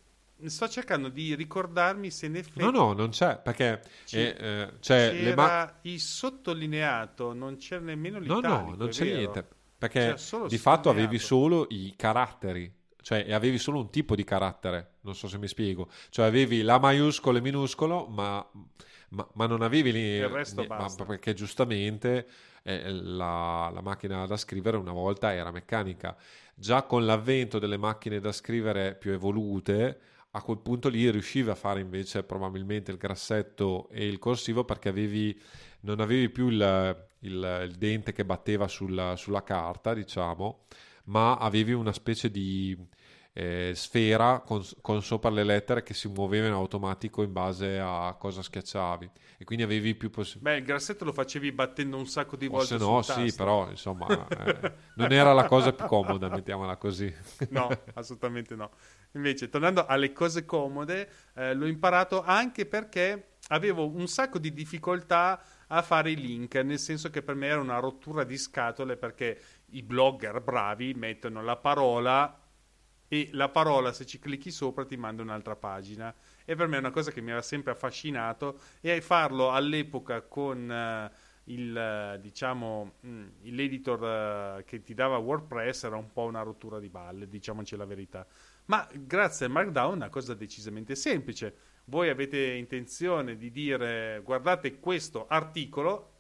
sto cercando di ricordarmi se in effetti No, no, non c'è, perché Ci- eh, eh, c'è c'era ma- il sottolineato, non c'era nemmeno No, l'italico. no, non è c'è vero. niente, perché di fatto avevi solo i caratteri, cioè e avevi solo un tipo di carattere, non so se mi spiego, cioè avevi la maiuscolo e minuscolo, ma, ma- ma non avevi lì, Il resto ma basta. perché giustamente eh, la, la macchina da scrivere una volta era meccanica. Già con l'avvento delle macchine da scrivere più evolute, a quel punto lì riuscivi a fare invece probabilmente il grassetto e il corsivo perché avevi, non avevi più il, il- il dente che batteva sulla, sulla carta, diciamo, ma avevi una specie di eh, sfera con, con sopra le lettere che si muoveva in automatico in base a cosa schiacciavi e quindi avevi più possibilità. Beh, il grassetto lo facevi battendo un sacco di O volte se no, sì, però insomma, eh, non era la cosa più comoda, mettiamola così. No, assolutamente no. Invece, tornando alle cose comode, eh, l'ho imparato anche perché avevo un sacco di difficoltà a fare i link, nel senso che per me era una rottura di scatole perché i blogger bravi mettono la parola e la parola se ci clicchi sopra ti manda un'altra pagina. E per me è una cosa che mi aveva sempre affascinato e farlo all'epoca con eh, il diciamo mh, l'editor eh, che ti dava WordPress era un po' una rottura di balle diciamoci la verità ma grazie al Markdown è una cosa decisamente semplice voi avete intenzione di dire guardate questo articolo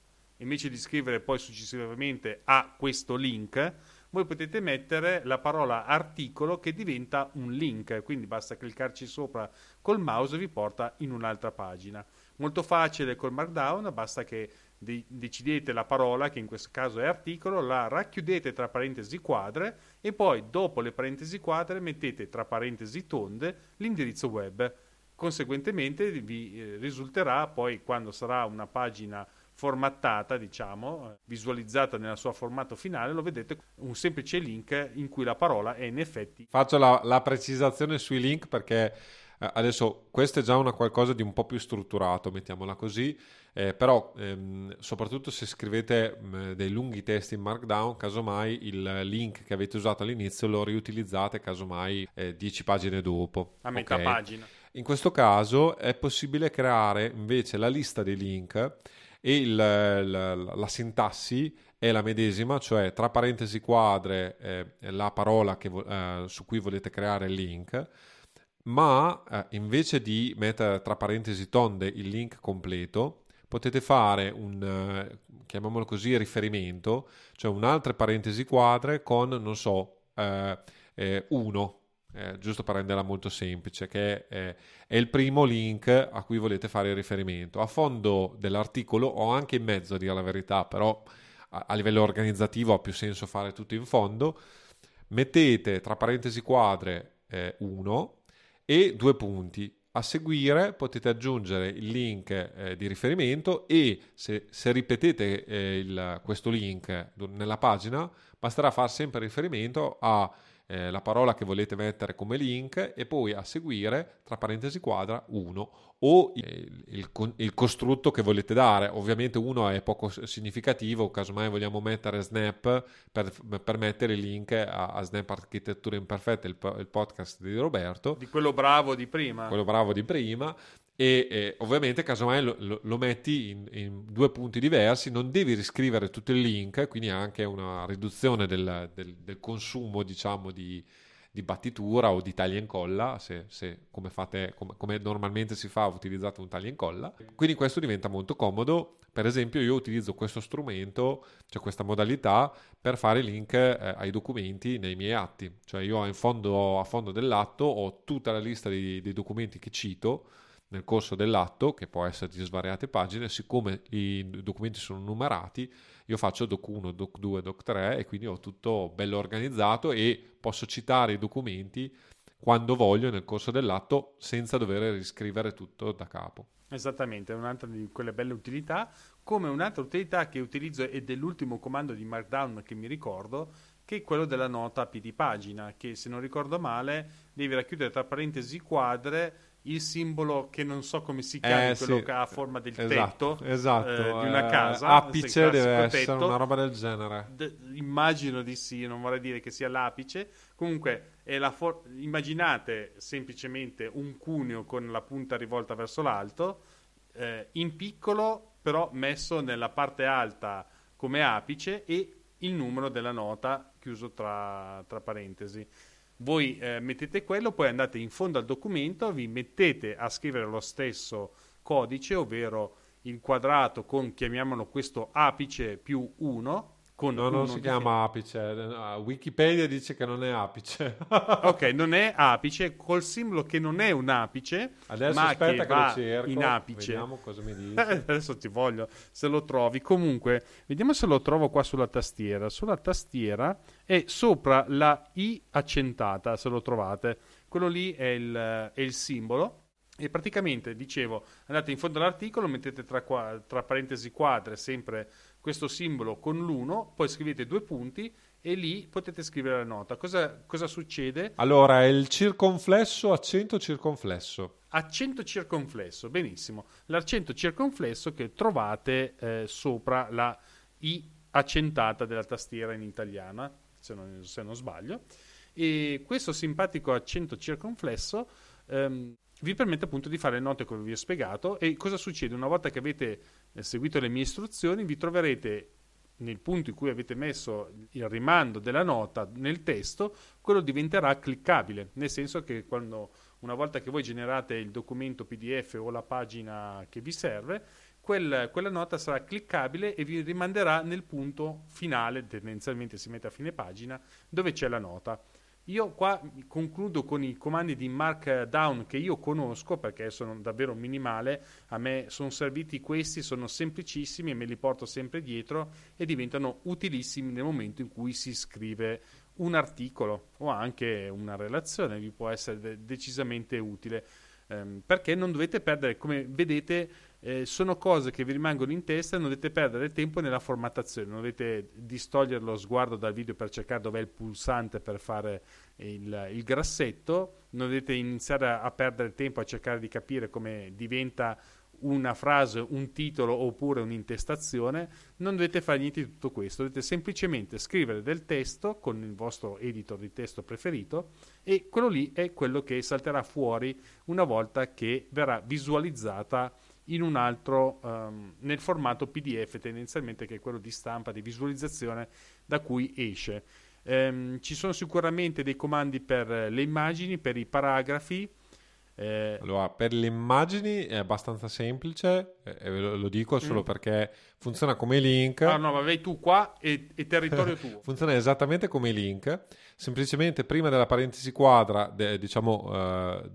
invece di scrivere poi successivamente a questo link, voi potete mettere la parola articolo che diventa un link, quindi basta cliccarci sopra col mouse e vi porta in un'altra pagina. Molto facile col Markdown, basta che de- decidete la parola, che in questo caso è articolo, la racchiudete tra parentesi quadre e poi dopo le parentesi quadre mettete tra parentesi tonde l'indirizzo web. Conseguentemente vi eh, risulterà poi quando sarà una pagina formattata, diciamo, eh, visualizzata nel suo formato finale, lo vedete un semplice link in cui la parola è in effetti Faccio la, la precisazione sui link perché eh, adesso questo è già una qualcosa di un po' più strutturato, mettiamola così, eh, però ehm, soprattutto se scrivete mh, dei lunghi testi in Markdown, casomai il link che avete usato all'inizio lo riutilizzate casomai eh, 10 pagine dopo. a metà ok? pagina. In questo caso è possibile creare invece la lista dei link e il- la, la sintassi è la medesima, cioè tra parentesi quadre eh, la parola che eh, su cui volete creare il link, ma eh, invece di mettere tra parentesi tonde il link completo, potete fare un, eh, chiamiamolo così, riferimento, cioè un'altra parentesi quadre con, non so, eh, eh, uno, eh, giusto per renderla molto semplice, che è, è, il primo link a cui volete fare riferimento. A fondo dell'articolo o anche in mezzo, a dire la verità, però a, a livello organizzativo ha più senso fare tutto in fondo, mettete tra parentesi quadre 1 eh, e due punti. A seguire potete aggiungere il link eh, di riferimento e se, se ripetete eh, il, questo link nella pagina basterà fare sempre riferimento a eh, la parola che volete mettere come link e poi a seguire, tra parentesi quadra, 1 o il, il, il, costrutto che volete dare. Ovviamente uno è poco significativo, casomai vogliamo mettere Snap per, per mettere il link a, a Snap Architettura Imperfetta, il, il, podcast di Roberto. Di quello bravo di prima. Quello bravo di prima e eh, ovviamente casomai lo, lo, lo metti in, in, due punti diversi, non devi riscrivere tutto il link, quindi anche una riduzione del, del, del consumo diciamo di, di, battitura o di taglia e incolla, se, se come, fate, come, come, normalmente si fa utilizzate un taglia e incolla, quindi questo diventa molto comodo, per esempio io utilizzo questo strumento, cioè questa modalità per fare link eh, ai documenti nei miei atti, cioè io fondo, a fondo dell'atto ho tutta la lista dei, dei documenti che cito, nel corso dell'atto, che può essere di svariate pagine, siccome i documenti sono numerati, io faccio doc 1, doc 2, doc 3 e quindi ho tutto bello organizzato e posso citare i documenti quando voglio nel corso dell'atto senza dover riscrivere tutto da capo. Esattamente, è un'altra di quelle belle utilità, come un'altra utilità che utilizzo ed è l'ultimo comando di Markdown che mi ricordo, che è quello della nota P di pagina, che se non ricordo male devi racchiudere tra parentesi quadre il simbolo che non so come si chiama, eh, quello sì. che ha forma del esatto, tetto esatto. Eh, di una eh, casa. Apice deve essere tetto. una roba del genere. De- immagino di sì, non vorrei dire che sia l'apice. Comunque, for- immaginate semplicemente un cuneo con la punta rivolta verso l'alto, eh, in piccolo, però messo nella parte alta come apice e il numero della nota chiuso tra, tra parentesi voi eh, mettete quello, poi andate in fondo al documento, vi mettete a scrivere lo stesso codice, ovvero il quadrato con, chiamiamolo questo apice più 1, con no, non si chiama apice. Wikipedia dice che non è apice. ok, non è apice, col simbolo che non è un apice, Adesso ma aspetta che, che va cerco, in apice. Vediamo cosa mi dice. Adesso ti voglio, se lo trovi. Comunque, vediamo se lo trovo qua sulla tastiera. Sulla tastiera è sopra la I accentata, se lo trovate. Quello lì è il, è il simbolo. E praticamente, dicevo, andate in fondo all'articolo, mettete tra, tra parentesi quadre sempre questo simbolo con l'1, poi scrivete due punti e lì potete scrivere la nota. Cosa, cosa succede? Allora, è il circonflesso, accento circonflesso. Accento circonflesso, benissimo. L'accento circonflesso che trovate eh, sopra la I accentata della tastiera in italiana, se non, se non sbaglio. E questo simpatico accento circonflesso ehm, vi permette appunto di fare note come vi ho spiegato e cosa succede una volta che avete seguito le mie istruzioni vi troverete nel punto in cui avete messo il rimando della nota nel testo, quello diventerà cliccabile, nel senso che quando, una volta che voi generate il documento PDF o la pagina che vi serve, quel, quella nota sarà cliccabile e vi rimanderà nel punto finale, tendenzialmente si mette a fine pagina, dove c'è la nota. Io qua concludo con i comandi di Markdown che io conosco perché sono davvero minimale, a me sono serviti questi, sono semplicissimi e me li porto sempre dietro e diventano utilissimi nel momento in cui si scrive un articolo o anche una relazione, vi può essere de- decisamente utile. Ehm, perché non dovete perdere, come vedete, eh, sono cose che vi rimangono in testa e non dovete perdere tempo nella formattazione, non dovete distogliere lo sguardo dal video per cercare dov'è il pulsante per fare il, il grassetto, non dovete iniziare a, a perdere tempo a cercare di capire come diventa una frase, un titolo oppure un'intestazione, non dovete fare niente di tutto questo, dovete semplicemente scrivere del testo con il vostro editor di testo preferito e quello lì è quello che salterà fuori una volta che verrà visualizzata altro um, nel formato PDF tendenzialmente che è quello di stampa di visualizzazione da cui esce. Um, ci sono sicuramente dei comandi per le immagini, per i paragrafi, Eh... Allora, per le immagini è abbastanza semplice, eh, lo, dico solo mm. perché funziona come link. Ah no, ma vai tu qua e, e territorio tuo. funziona esattamente come link, semplicemente prima della parentesi quadra, de, diciamo... Uh,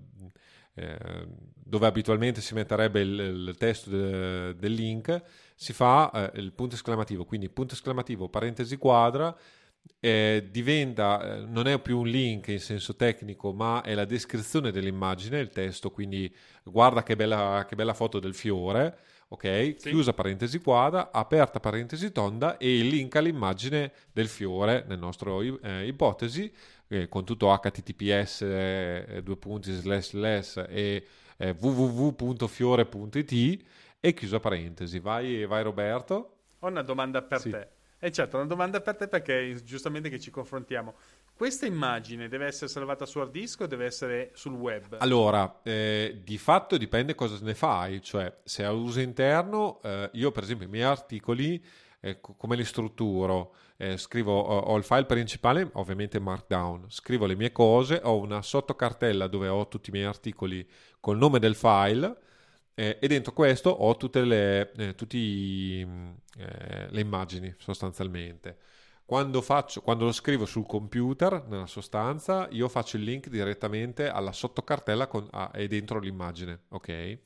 eh, dove abitualmente si metterebbe il, il testo de, del link, si fa eh, il punto esclamativo, quindi punto esclamativo, parentesi quadra, eh, diventa, eh, non è più un link in senso tecnico, ma è la descrizione dell'immagine, il testo, quindi guarda che bella, che bella foto del fiore, ok? Sì. Chiusa parentesi quadra, aperta parentesi tonda e il link all'immagine del fiore, nel nostro eh, ipotesi, eh, con tutto https eh, due punti slash slash e eh, www.fiore.it e chiusa parentesi. Vai, vai Roberto. Ho una domanda per sì. te. E eh certo, una domanda per te perché giustamente che ci confrontiamo. Questa immagine deve essere salvata su hard disk o deve essere sul web? Allora, eh, di fatto dipende cosa ne fai, cioè se a uso interno, eh, io per esempio i miei articoli, eh, come li strutturo? Eh, scrivo, ho, ho, il file principale, ovviamente Markdown, scrivo le mie cose, ho una sottocartella dove ho tutti i miei articoli col nome del file, eh, e dentro questo ho tutte le, eh, tutti, eh, le immagini sostanzialmente. Quando, faccio, quando lo scrivo sul computer, nella sostanza, io faccio il link direttamente alla sottocartella con, ah, e dentro l'immagine, ok?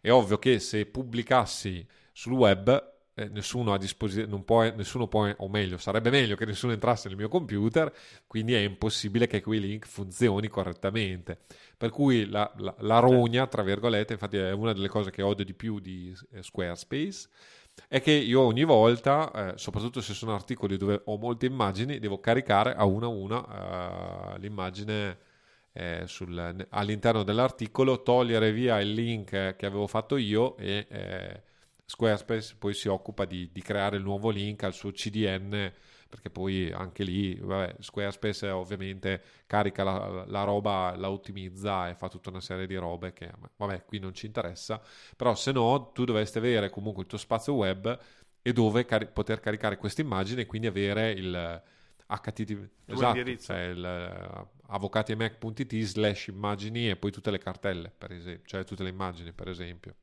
È ovvio che se pubblicassi sul web eh, nessuno a disposizione, può, nessuno può, o meglio, sarebbe meglio che nessuno entrasse nel mio computer, quindi è impossibile che quei link funzioni correttamente. Per cui la, la, la rogna, tra virgolette, infatti è una delle cose che odio di più di eh, Squarespace, è che io ogni volta, eh, soprattutto se sono articoli dove ho molte immagini, devo caricare a una a una uh, l'immagine eh, sul, all'interno dell'articolo, togliere via il link che avevo fatto io e eh, Squarespace poi si occupa di, di, creare il nuovo link al suo CDN perché poi anche lì vabbè, Squarespace ovviamente carica la, la, roba, la ottimizza e fa tutta una serie di robe che vabbè qui non ci interessa. Però se no tu dovresti avere comunque il tuo spazio web e dove cari- poter caricare queste immagini e quindi avere il HTTP esatto, cioè il uh, avvocatiemac.it slash immagini e poi tutte le cartelle per esempio cioè tutte le immagini per esempio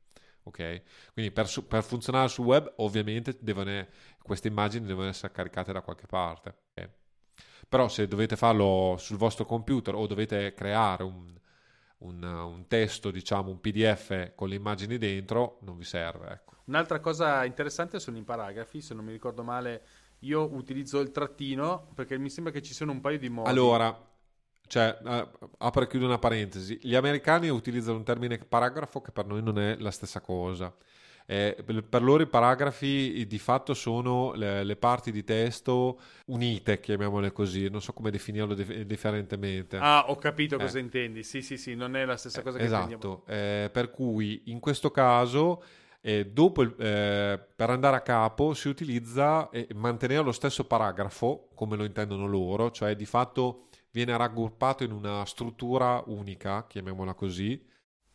ok? Quindi per, per funzionare sul web ovviamente devono, queste immagini devono essere caricate da qualche parte. Okay? Però se dovete farlo sul vostro computer o dovete creare un, un, un, testo, diciamo un PDF con le immagini dentro, non vi serve. Ecco. Un'altra cosa interessante sono i paragrafi, se non mi ricordo male io utilizzo il trattino perché mi sembra che ci siano un paio di modi. Allora, cioè, uh, apro e chiudo una parentesi. Gli americani utilizzano un termine paragrafo che per noi non è la stessa cosa. Eh, per loro i paragrafi di fatto sono le, le, parti di testo unite, chiamiamole così, non so come definirlo dif- differentemente. Ah, ho capito eh. cosa intendi. Sì, sì, sì, non è la stessa cosa che esatto. Eh, per cui in questo caso eh, dopo eh, per andare a capo si utilizza eh, mantenere lo stesso paragrafo come lo intendono loro, cioè di fatto viene raggruppato in una struttura unica, chiamiamola così.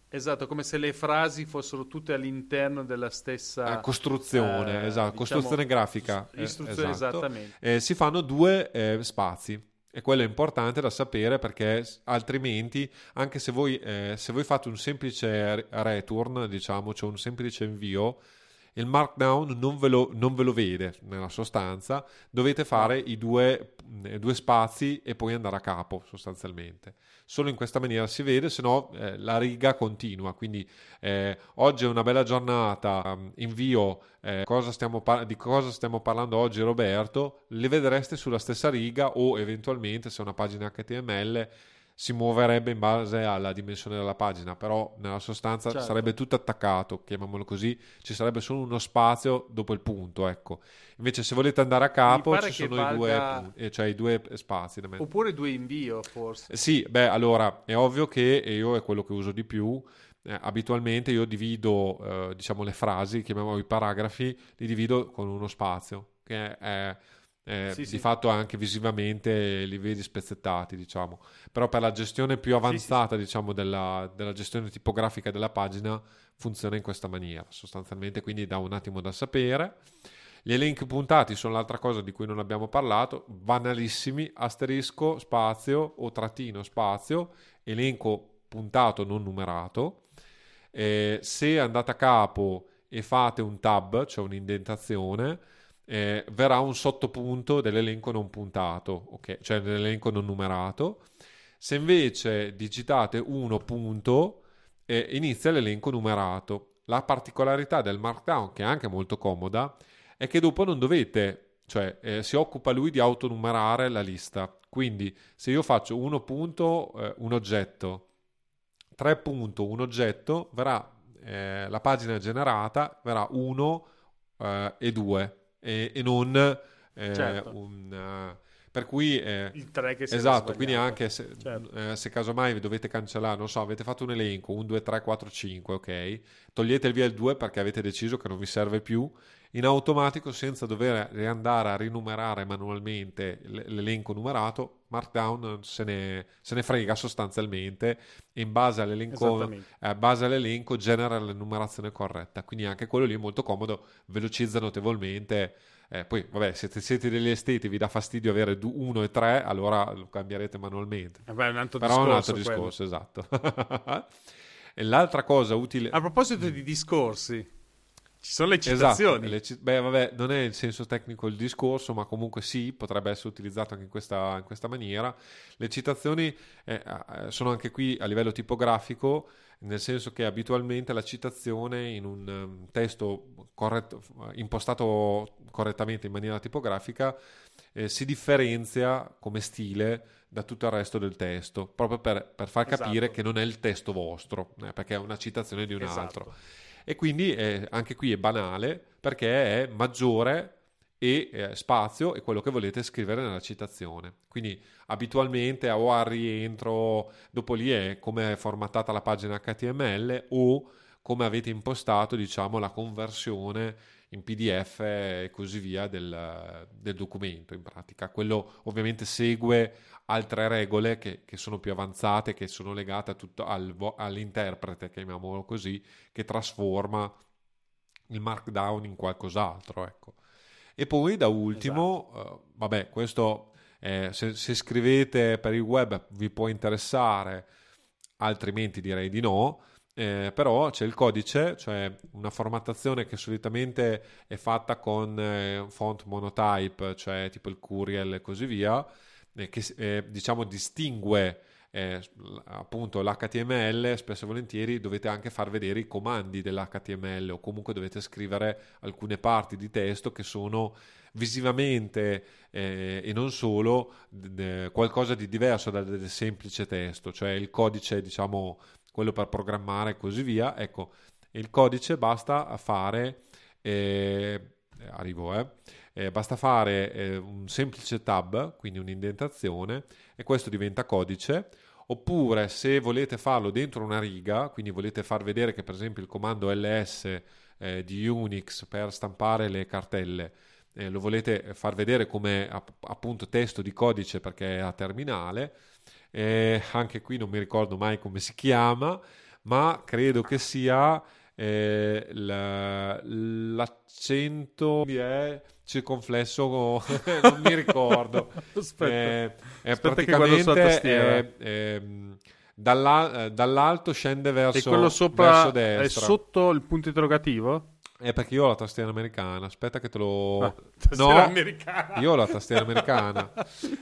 Esatto, come se le frasi fossero tutte all'interno della stessa eh, costruzione, eh, esatto, diciamo, costruzione grafica. Istruzione, esatto. esattamente. Eh, si fanno due eh, spazi. E quello è importante da sapere perché altrimenti, anche se voi, eh, se voi fate un semplice return, diciamo, cioè un semplice invio, il markdown non ve lo, non ve lo vede nella sostanza, dovete fare i due, eh, due, spazi e poi andare a capo sostanzialmente. Solo in questa maniera si vede, se no eh, la riga continua. Quindi eh, oggi è una bella giornata, um, invio eh, cosa par- di cosa stiamo parlando oggi Roberto, le vedreste sulla stessa riga o eventualmente se è una pagina HTML si muoverebbe in base alla dimensione della pagina, però nella sostanza certo. sarebbe tutto attaccato, chiamiamolo così, ci sarebbe solo uno spazio dopo il punto, ecco. Invece se volete andare a capo ci sono valga... i, due, eh, cioè i due spazi. Oppure due invio, forse. Sì, beh, allora, è ovvio che io è quello che uso di più, eh, abitualmente io divido, eh, diciamo, le frasi, chiamiamoli i paragrafi, li divido con uno spazio, che è eh, sì, di sì. fatto anche visivamente li vedi spezzettati, diciamo. Però per la gestione più avanzata, sì, diciamo, della, della, gestione tipografica della pagina funziona in questa maniera, sostanzialmente, quindi dà un attimo da sapere. Gli elenchi puntati sono l'altra cosa di cui non abbiamo parlato, banalissimi, asterisco, spazio o trattino, spazio, elenco puntato non numerato. Eh, se andate a capo e fate un tab, cioè un'indentazione, eh, verrà un sottopunto dell'elenco non puntato, okay? cioè dell'elenco non numerato. Se invece digitate 1 punto, eh, inizia l'elenco numerato. La particolarità del Markdown, che è anche molto comoda, è che dopo non dovete, cioè eh, si occupa lui di autonumerare la lista. Quindi se io faccio 1 punto, eh, un oggetto, 3 punto, un oggetto, verrà eh, la pagina generata, verrà 1 eh, e 2 e, e non eh, certo. un... Uh, per cui eh, il 3 che si esatto quindi anche se, certo. eh, se casomai dovete cancellare non so avete fatto un elenco 1 2 3 4 5 ok togliete via il 2 perché avete deciso che non vi serve più in automatico senza dover andare a rinumerare manualmente l'elenco numerato Markdown se ne, se ne frega sostanzialmente e in base all'elenco, eh, base all'elenco genera la numerazione corretta quindi anche quello lì è molto comodo velocizza notevolmente eh, poi, vabbè, se siete degli esteti, vi dà fastidio avere 1 e 3, allora lo cambierete manualmente. Eh beh, è un altro Però discorso. è un altro discorso, esatto. e l'altra cosa utile... A proposito di discorsi, ci sono le citazioni. Esatto, le ci... Beh, vabbè, non è il senso tecnico il discorso, ma comunque sì, potrebbe essere utilizzato anche in questa, in questa maniera. Le citazioni eh, sono anche qui a livello tipografico nel senso che abitualmente la citazione in un um, testo corretto, impostato correttamente in maniera tipografica eh, si differenzia come stile da tutto il resto del testo, proprio per, per far capire esatto. che non è il testo vostro, eh, perché è una citazione di un esatto. altro. E quindi eh, anche qui è banale perché è maggiore e eh, spazio è quello che volete scrivere nella citazione. Quindi abitualmente o al rientro, dopo lì è come è formattata la pagina HTML o come avete impostato diciamo, la conversione in PDF e così via del, del, documento in pratica. Quello ovviamente segue altre regole che, che sono più avanzate, che sono legate tutto al, all'interprete, chiamiamolo così, che trasforma il markdown in qualcos'altro. Ecco. E poi da ultimo, esatto. uh, vabbè, questo eh, se, se, scrivete per il web vi può interessare, altrimenti direi di no. Eh, però c'è il codice, cioè una formattazione che solitamente è fatta con eh, font monotype, cioè tipo il Curiel e così via, eh, che eh, diciamo distingue eh, appunto l'HTML, spesso e volentieri dovete anche far vedere i comandi dell'HTML o comunque dovete scrivere alcune parti di testo che sono visivamente eh, e non solo d- qualcosa di diverso dal, dal semplice testo, cioè il codice, diciamo, quello per programmare e così via. Ecco, il codice basta fare, eh, arrivo, eh, eh, basta fare eh, un semplice tab, quindi un'indentazione, e questo diventa codice. Oppure se volete farlo dentro una riga, quindi volete far vedere che per esempio il comando ls eh, di Unix per stampare le cartelle eh, lo volete far vedere come appunto testo di codice perché è a terminale, eh, anche qui non mi ricordo mai come si chiama, ma credo che sia eh, la, l'accento è circonflesso, non mi ricordo. Aspetta, eh, è praticamente è, è, dalla, eh, dall'alto scende verso, e quello sopra verso destra. È sotto il punto interrogativo? È perché io ho la tastiera americana. Aspetta che te lo. Ah, tastiera no, americana. Io ho la tastiera americana.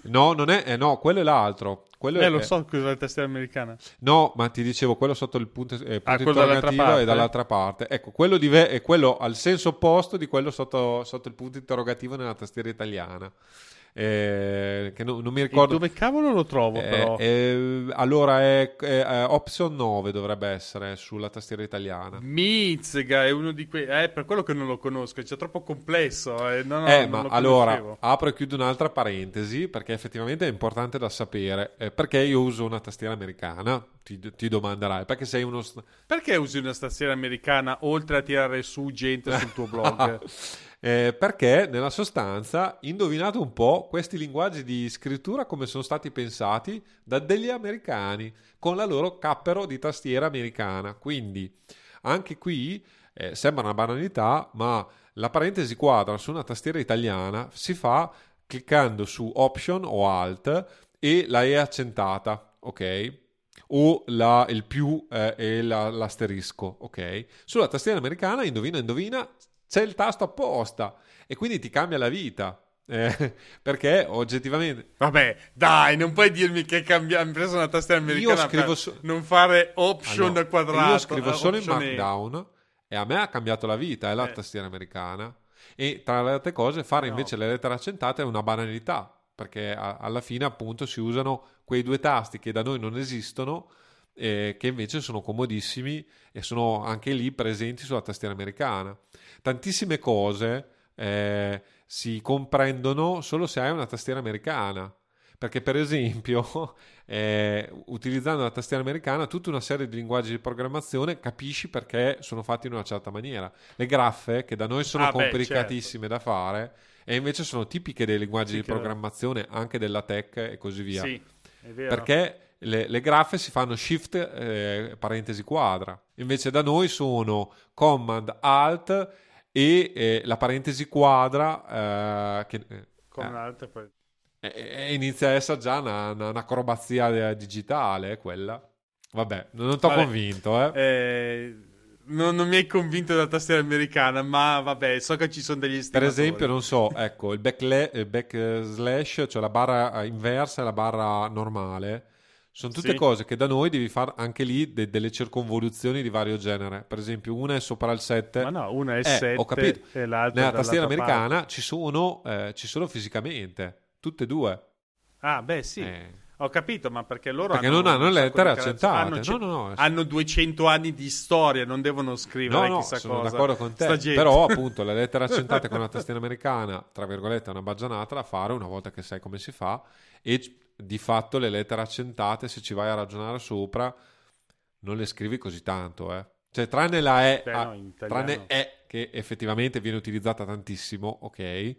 No, non è. Eh, no, quello è l'altro. Quello eh, è, lo so cos'è la tastiera americana. No, ma ti dicevo, quello sotto il punto, eh, punto ah, interrogativo è dall'altra parte. Ecco, quello, ve- è quello al senso opposto di quello sotto, sotto il punto interrogativo nella tastiera italiana eh, che no, non mi ricordo. E dove cavolo lo trovo, eh, però? Eh, allora è, è, è, option 9 dovrebbe essere sulla tastiera italiana. Mizga è uno di quei. È eh, per quello che non lo conosco, è troppo complesso. Eh, no, no, eh, ma allora apro e chiudo un'altra parentesi perché effettivamente è importante da sapere. Eh, perché io uso una tastiera americana? Ti, ti, domanderai perché sei uno. Perché usi una tastiera americana oltre a tirare su gente sul tuo blog? Eh, perché nella sostanza, indovinate un po', questi linguaggi di scrittura come sono stati pensati da degli americani con la loro cappero di tastiera americana. Quindi anche qui eh, sembra una banalità, ma la parentesi quadra su una tastiera italiana si fa cliccando su Option o Alt e la E accentata, ok? o la, il più eh, e la, l'asterisco, ok? Sulla tastiera americana, indovina, indovina, c'è il tasto apposta e quindi ti cambia la vita. Eh, perché oggettivamente vabbè dai non puoi dirmi che cambiamo preso una tastiera americana io scrivo so- non fare option allora, quadrato io scrivo solo in markdown e a me ha cambiato la vita è la eh. tastiera americana e tra le altre cose fare no. invece le lettere accentate è una banalità perché a- alla fine appunto si usano quei due tasti che da noi non esistono eh, che invece sono comodissimi e sono anche lì presenti sulla tastiera americana tantissime cose eh, si comprendono solo se hai una tastiera americana. Perché, per esempio, eh, utilizzando la tastiera americana, tutta una serie di linguaggi di programmazione capisci perché sono fatti in una certa maniera. Le graffe, che da noi sono ah, complicatissime beh, certo. da fare, e invece sono tipiche dei linguaggi sì, di programmazione, anche della tech e così via. Sì, è vero. Perché le, le, graffe si fanno shift eh, parentesi quadra, invece da noi sono command alt e eh, la parentesi quadra eh, che, eh, con eh, un'altra poi e inizia a essere già una, una, un'acrobazia digitale quella vabbè non ti ho convinto eh. eh non, non, mi hai convinto della tastiera americana, ma vabbè, so che ci sono degli estimatori. Per esempio, non so, ecco, il backslash, back cioè la barra inversa e la barra normale, sono tutte sì. cose che da noi devi fare anche lì de- delle circonvoluzioni di vario genere. Per esempio, una è sopra il 7. Ma no, una è eh, 7 ho capito. e l'altra Nella tastiera americana ci sono, eh, ci sono fisicamente, tutte e due. Ah, beh, sì. Eh. Ho capito, ma perché loro perché hanno non hanno le lettere accentate. Hanno, c- no, no, no. hanno 200 anni di storia, non devono scrivere no, no, sono cosa. d'accordo con te. Però, appunto, le lettere accentate con la tastiera americana, tra virgolette, è una baggianata da fare una volta che sai come si fa. E di fatto le lettere accentate, se ci vai a ragionare sopra, non le scrivi così tanto, eh. Cioè, tranne la E, Beh, no, tranne E che effettivamente viene utilizzata tantissimo, ok.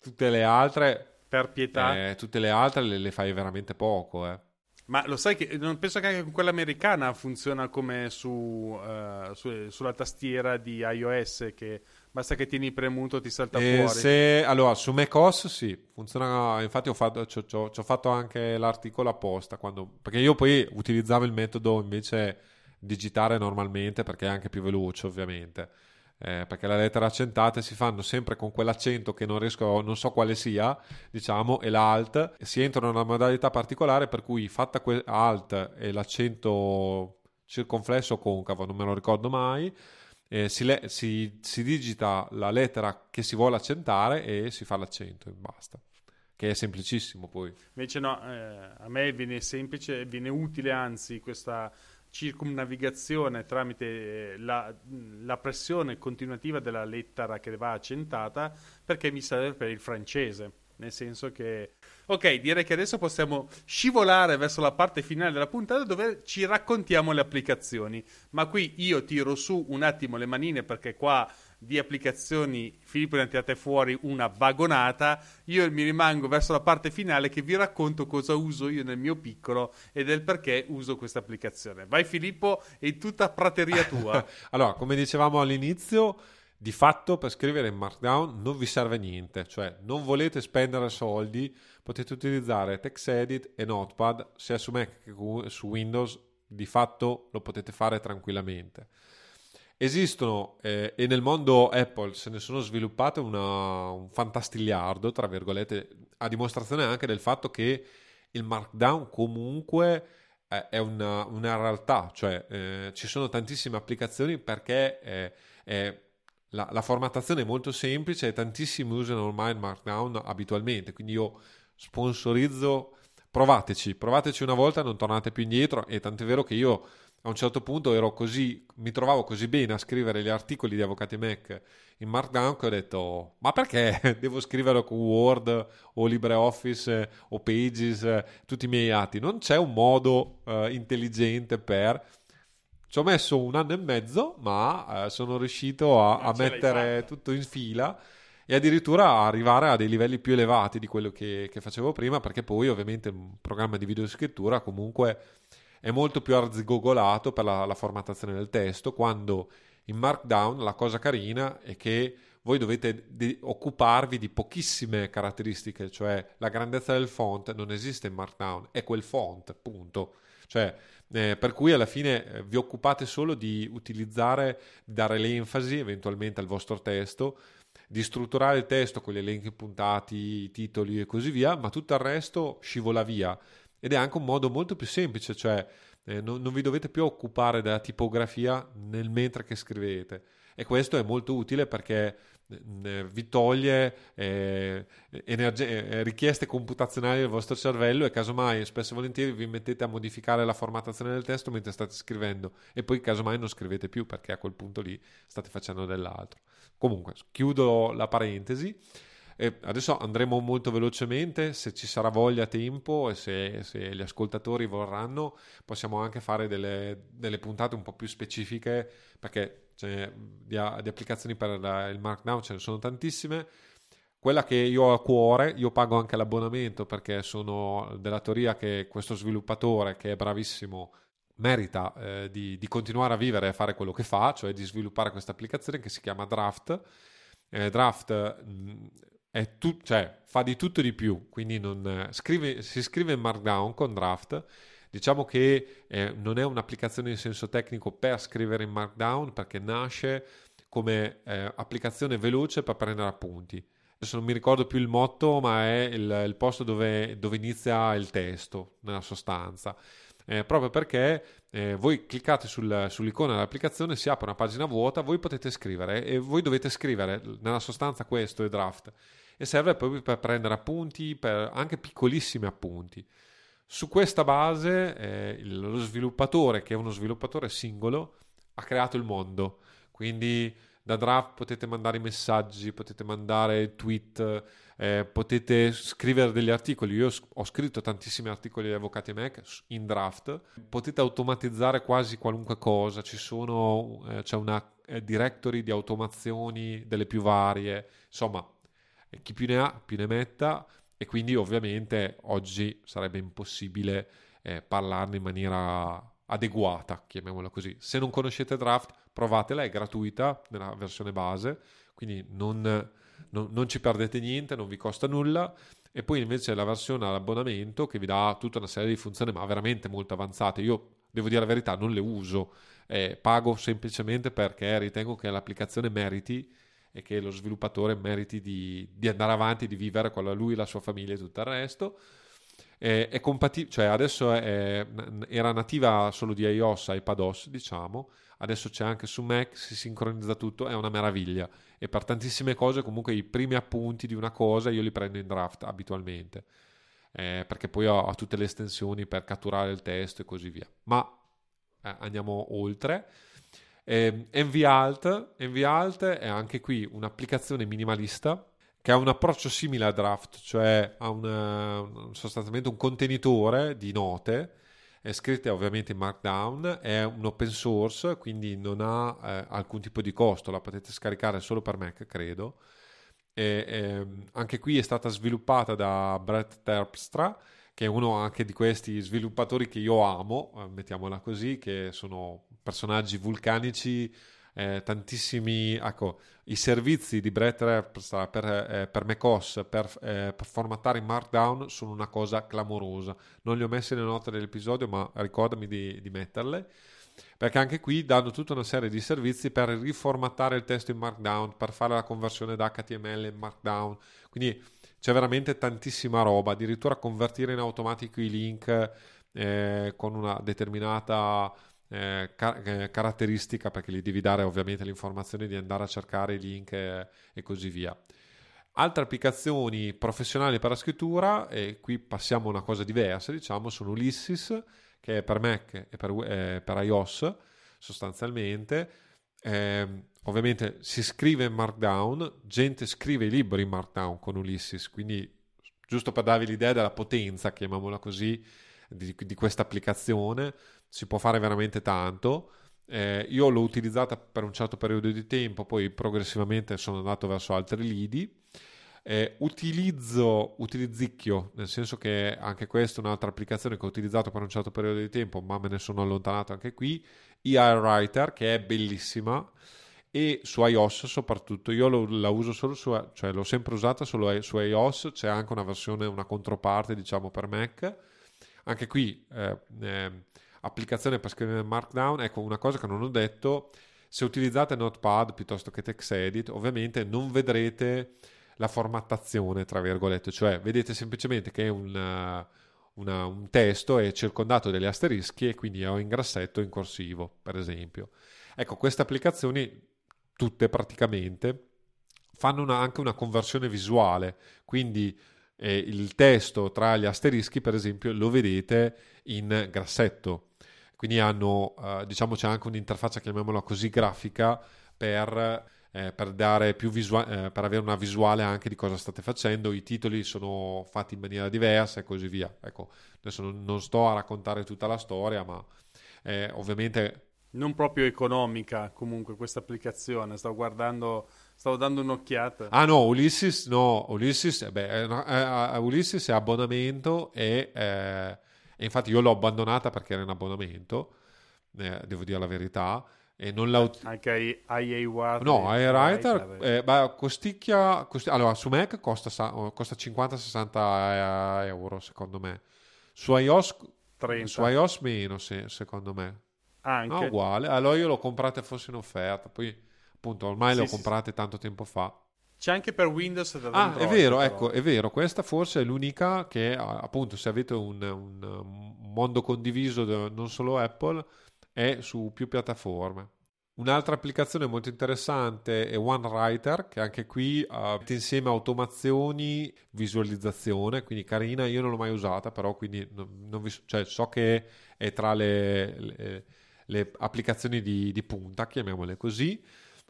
Tutte le altre, per pietà, eh, tutte le altre le, le, fai veramente poco, eh. Ma lo sai che non penso che anche con quella americana funziona come su, uh, su, sulla tastiera di iOS che Basta che tieni premuto ti salta e fuori. Se, allora, su macOS sì, funziona. Infatti, ho fatto, ci, ci, ho fatto anche l'articolo apposta. Quando, perché io poi utilizzavo il metodo invece digitare normalmente perché è anche più veloce, ovviamente. Eh, perché le lettere accentate si fanno sempre con quell'accento che non riesco, non so quale sia, diciamo, e l'alt. Si entra in una modalità particolare per cui fatta que- alt e l'accento circonflesso o concavo, non me lo ricordo mai eh, si, le- si, si, digita la lettera che si vuole accentare e si fa l'accento e basta. Che è semplicissimo poi. Invece no, eh, a me viene semplice, viene utile anzi questa circumnavigazione tramite eh, la, la, pressione continuativa della lettera che va accentata perché mi serve per il francese. Nel senso che Ok, direi che adesso possiamo scivolare verso la parte finale della puntata dove ci raccontiamo le applicazioni. Ma qui io tiro su un attimo le manine perché qua di applicazioni Filippo ne ha tirate fuori una vagonata. Io mi rimango verso la parte finale che vi racconto cosa uso io nel mio piccolo e del perché uso questa applicazione. Vai Filippo, è tutta prateria tua. allora, come dicevamo all'inizio di fatto per scrivere in Markdown non vi serve niente, cioè non volete spendere soldi, potete utilizzare TextEdit e Notepad sia su Mac che su Windows, di fatto lo potete fare tranquillamente. Esistono eh, e nel mondo Apple se ne sono sviluppate una, un fantastigliardo, tra virgolette, a dimostrazione anche del fatto che il Markdown comunque eh, è una, una, realtà, cioè eh, ci sono tantissime applicazioni perché la, la, formattazione è molto semplice e tantissimi usano ormai il Markdown abitualmente, quindi io sponsorizzo, provateci, provateci una volta, non tornate più indietro e tant'è vero che io a un certo punto ero così, mi trovavo così bene a scrivere gli articoli di Avvocati Mac in Markdown che ho detto ma perché devo scrivere con Word o LibreOffice o Pages tutti i miei atti? Non c'è un modo uh, intelligente per ci ho messo un anno e mezzo, ma eh, sono riuscito a, a mettere tutto in fila e addirittura arrivare a dei livelli più elevati di quello che, che, facevo prima, perché poi ovviamente un programma di videoscrittura comunque è molto più arzigogolato per la, la formattazione del testo, quando in Markdown la cosa carina è che voi dovete di occuparvi di pochissime caratteristiche, cioè la grandezza del font non esiste in Markdown, è quel font, punto. Cioè Eh, per cui alla fine eh, vi occupate solo di utilizzare, dare l'enfasi eventualmente al vostro testo, di strutturare il testo con gli elenchi puntati, i titoli e così via, ma tutto il resto scivola via. Ed è anche un modo molto più semplice, cioè eh, non, non, vi dovete più occupare della tipografia nel mentre che scrivete. E questo è molto utile perché eh, vi toglie eh, energie, eh, richieste computazionali del vostro cervello e casomai spesso e volentieri vi mettete a modificare la formattazione del testo mentre state scrivendo e poi casomai non scrivete più perché a quel punto lì state facendo dell'altro. Comunque, chiudo la parentesi. E adesso andremo molto velocemente, se ci sarà voglia, tempo e se, se gli ascoltatori vorranno, possiamo anche fare delle, delle puntate un po' più specifiche perché cioè, di, di, applicazioni per la, il Markdown ce ne sono tantissime. Quella che io ho a cuore, io pago anche l'abbonamento perché sono della teoria che questo sviluppatore che è bravissimo merita eh, di, di, continuare a vivere e a fare quello che fa, cioè di sviluppare questa applicazione che si chiama Draft. Eh, Draft mh, tu, cioè, fa di tutto e di più, quindi non, scrive, si scrive in Markdown con Draft. Diciamo che eh, non è un'applicazione in senso tecnico per scrivere in Markdown perché nasce come eh, applicazione veloce per prendere appunti. Adesso non mi ricordo più il motto, ma è il, il posto dove, dove, inizia il testo, nella sostanza. Eh, proprio perché eh, voi cliccate sul, sull'icona dell'applicazione, si apre una pagina vuota, voi potete scrivere e voi dovete scrivere nella sostanza questo è draft e serve proprio per prendere appunti, per anche piccolissimi appunti. Su questa base eh, lo sviluppatore, che è uno sviluppatore singolo, ha creato il mondo. Quindi da draft potete mandare i messaggi, potete mandare tweet, eh, potete scrivere degli articoli. Io ho scritto tantissimi articoli di Avvocati Mac in draft. Potete automatizzare quasi qualunque cosa. Sono, eh, c'è una eh, directory di automazioni delle più varie. Insomma, chi più ne ha più ne metta e quindi ovviamente oggi sarebbe impossibile eh, parlarne in maniera adeguata, chiamiamola così. Se non conoscete Draft, provatela, è gratuita nella versione base, quindi non, non, non ci perdete niente, non vi costa nulla. E poi invece la versione all'abbonamento che vi dà tutta una serie di funzioni, ma veramente molto avanzate. Io devo dire la verità, non le uso, eh, pago semplicemente perché ritengo che l'applicazione meriti e che lo sviluppatore meriti di, di andare avanti, di vivere con lui, la sua famiglia e tutto il resto. Eh, è compatibile, cioè adesso è, era nativa solo di iOS, iPadOS, diciamo, adesso c'è anche su Mac, si sincronizza tutto, è una meraviglia. E per tantissime cose, comunque, i primi appunti di una cosa io li prendo in draft abitualmente, eh, perché poi ho, ho, tutte le estensioni per catturare il testo e così via. Ma eh, andiamo oltre. Eh, NVAlt, NVAlt è anche qui un'applicazione minimalista che ha un approccio simile a Draft, cioè ha una, sostanzialmente un contenitore di note è scritta ovviamente in Markdown, è un open source, quindi non ha eh, alcun tipo di costo, la potete scaricare solo per Mac, credo. E, e, anche qui è stata sviluppata da Brett Terpstra, che è uno anche di questi sviluppatori che io amo, eh, mettiamola così, che sono personaggi vulcanici, eh, tantissimi, ecco, i servizi di Brett Terpstra per, eh, per macOS, per, eh, per, formattare in Markdown sono una cosa clamorosa. Non li ho messi nelle note dell'episodio, ma ricordami di, di metterle perché anche qui danno tutta una serie di servizi per riformattare il testo in Markdown, per fare la conversione da HTML in Markdown. Quindi c'è veramente tantissima roba, addirittura convertire in automatico i link eh, con una determinata eh, car- eh, caratteristica perché gli devi dare ovviamente l'informazione di andare a cercare i link e, così via. Altre applicazioni professionali per la scrittura, e qui passiamo a una cosa diversa, diciamo, sono Ulysses, che è per Mac e per, eh, per iOS sostanzialmente. Eh, ovviamente si scrive in Markdown, gente scrive i libri in Markdown con Ulysses, quindi giusto per darvi l'idea della potenza, chiamiamola così, di, di questa applicazione, si può fare veramente tanto. Eh, io l'ho utilizzata per un certo periodo di tempo, poi progressivamente sono andato verso altri lidi. Eh, utilizzo Utilizzicchio, nel senso che anche questa è un'altra applicazione che ho utilizzato per un certo periodo di tempo, ma me ne sono allontanato anche qui. EI Writer, che è bellissima, e su iOS soprattutto. Io lo, la uso solo su, cioè l'ho sempre usata solo su iOS, c'è anche una versione, una controparte, diciamo, per Mac. Anche qui eh, eh, applicazione per scrivere Markdown, ecco una cosa che non ho detto, se utilizzate Notepad piuttosto che TextEdit, ovviamente non vedrete la formattazione, tra virgolette, cioè vedete semplicemente che è un, una, un testo è circondato dagli asterischi e quindi ho in grassetto in corsivo, per esempio. Ecco, queste applicazioni, tutte praticamente, fanno una, anche una conversione visuale, quindi eh, il testo tra gli asterischi, per esempio, lo vedete in grassetto. Quindi hanno, eh, diciamo, c'è anche un'interfaccia, chiamiamola così, grafica per eh, per, dare più visua- eh, per avere una visuale anche di cosa state facendo. I titoli sono fatti in maniera diversa e così via. Ecco, adesso non, non sto a raccontare tutta la storia, ma eh, ovviamente. Non proprio economica comunque questa applicazione, stavo guardando, stavo dando un'occhiata. Ah no, Ulysses, no, Ulysses, eh, beh, eh, Ulysses è abbonamento e, eh, e, infatti io l'ho abbandonata perché era in abbonamento, devo dire la verità e non la ut- anche IA Writer no IA Writer eh, beh, costicchia, costi- allora su Mac costa, costa 50-60 euro secondo me su iOS 30. su iOS meno se, secondo me anche no, uguale allora io l'ho comprata forse in offerta poi appunto ormai sì, le ho comprate sì. tanto tempo fa c'è anche per Windows Ah, è vero, però. ecco, è vero. Questa forse è l'unica che, appunto, se avete un, un mondo condiviso, non solo Apple, è su più piattaforme. Un'altra applicazione molto interessante è OneWriter, che anche qui uh, mette insieme automazioni, visualizzazione, quindi carina, io non l'ho mai usata, però quindi non, non vi, cioè, so che è tra le, le, le applicazioni di, di, punta, chiamiamole così.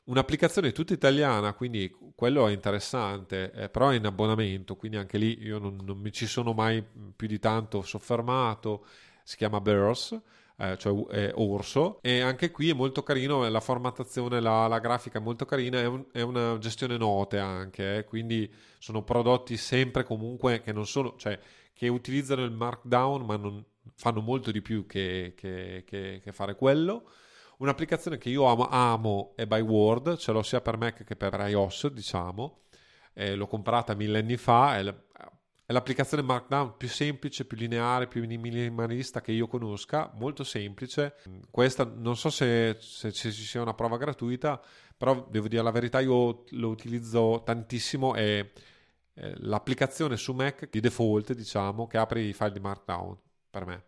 Un'applicazione tutta italiana, quindi quello è interessante, eh, però è in abbonamento, quindi anche lì io non, non mi ci sono mai più di tanto soffermato, si chiama Burst eh, cioè eh, Orso, e anche qui è molto carino, la formattazione, la, la grafica è molto carina, è, un, è, una gestione note anche, eh, quindi sono prodotti sempre comunque che non sono, cioè che utilizzano il markdown ma non fanno molto di più che, che, che, che fare quello. Un'applicazione che io amo, amo è Byword, ce l'ho sia per Mac che per iOS, diciamo. Eh, l'ho comprata mille anni fa, è è l'applicazione Markdown più semplice, più lineare, più minimalista che io conosca, molto semplice. Questa non so se, se ci sia una prova gratuita, però devo dire la verità, io lo utilizzo tantissimo e l'applicazione su Mac di default, diciamo, che apre i file di Markdown per me,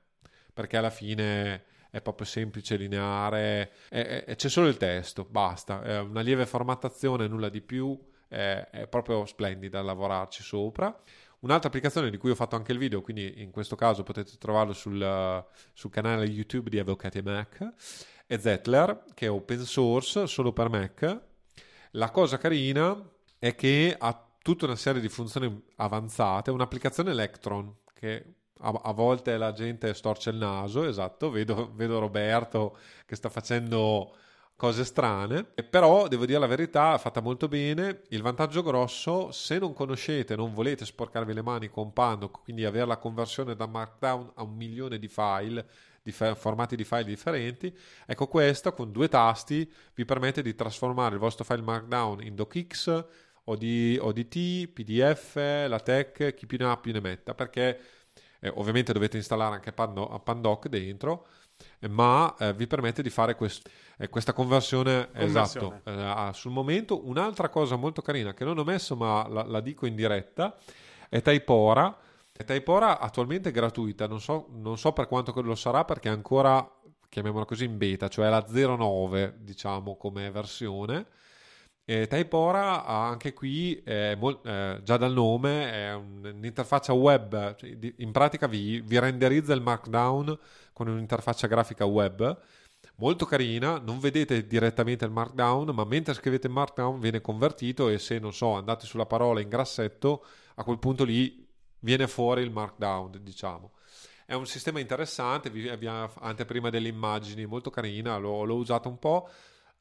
perché alla fine è proprio semplice, lineare, e, e c'è solo il testo, basta, è una lieve formattazione, nulla di più, è, è proprio splendida lavorarci sopra. Un'altra applicazione di cui ho fatto anche il video, quindi in questo caso potete trovarlo sul, sul canale YouTube di Avvocati Mac, è Zettler, che è open source solo per Mac. La cosa carina è che ha tutta una serie di funzioni avanzate, un'applicazione Electron che a, a volte la gente storce il naso, esatto, vedo, vedo Roberto che sta facendo cose strane, però devo dire la verità, fatta molto bene. Il vantaggio grosso, se non conoscete, non volete sporcarvi le mani con Pandoc, quindi avere la conversione da Markdown a un milione di file, di formati di file differenti, ecco questa con due tasti vi permette di trasformare il vostro file Markdown in docx, OD, ODT, PDF, LaTeX, chi più ne ha più ne metta, perché eh, ovviamente dovete installare anche Pandoc dentro, ma eh, vi permette di fare quest- eh, questa conversione, conversione. esatto eh, sul momento. Un'altra cosa molto carina che non ho messo ma la, la dico in diretta è Typora. Typora attualmente è gratuita, non so, non so per quanto lo sarà perché è ancora, chiamiamola così, in beta, cioè la 09 diciamo come versione. E Typora anche qui, è mol- eh, già dal nome, è un'interfaccia web, cioè, in pratica vi, vi renderizza il markdown con un'interfaccia grafica web molto carina, non vedete direttamente il markdown, ma mentre scrivete il markdown viene convertito e se non so, andate sulla parola in grassetto, a quel punto lì viene fuori il markdown, diciamo. È un sistema interessante, vi abbiamo anteprima delle immagini, molto carina, l'ho, l'ho usata un po'.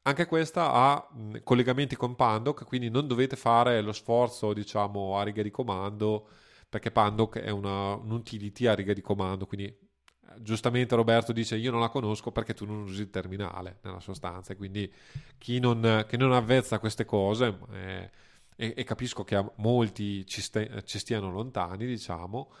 Anche questa ha mh, collegamenti con Pandoc, quindi non dovete fare lo sforzo, diciamo, a riga di comando, perché Pandoc è una, un'utility a riga di comando, quindi giustamente Roberto dice io non la conosco perché tu non usi il terminale nella sostanza quindi chi non, non avvezza queste cose eh, e, e, capisco che a molti ci, ste, ci, stiano lontani diciamo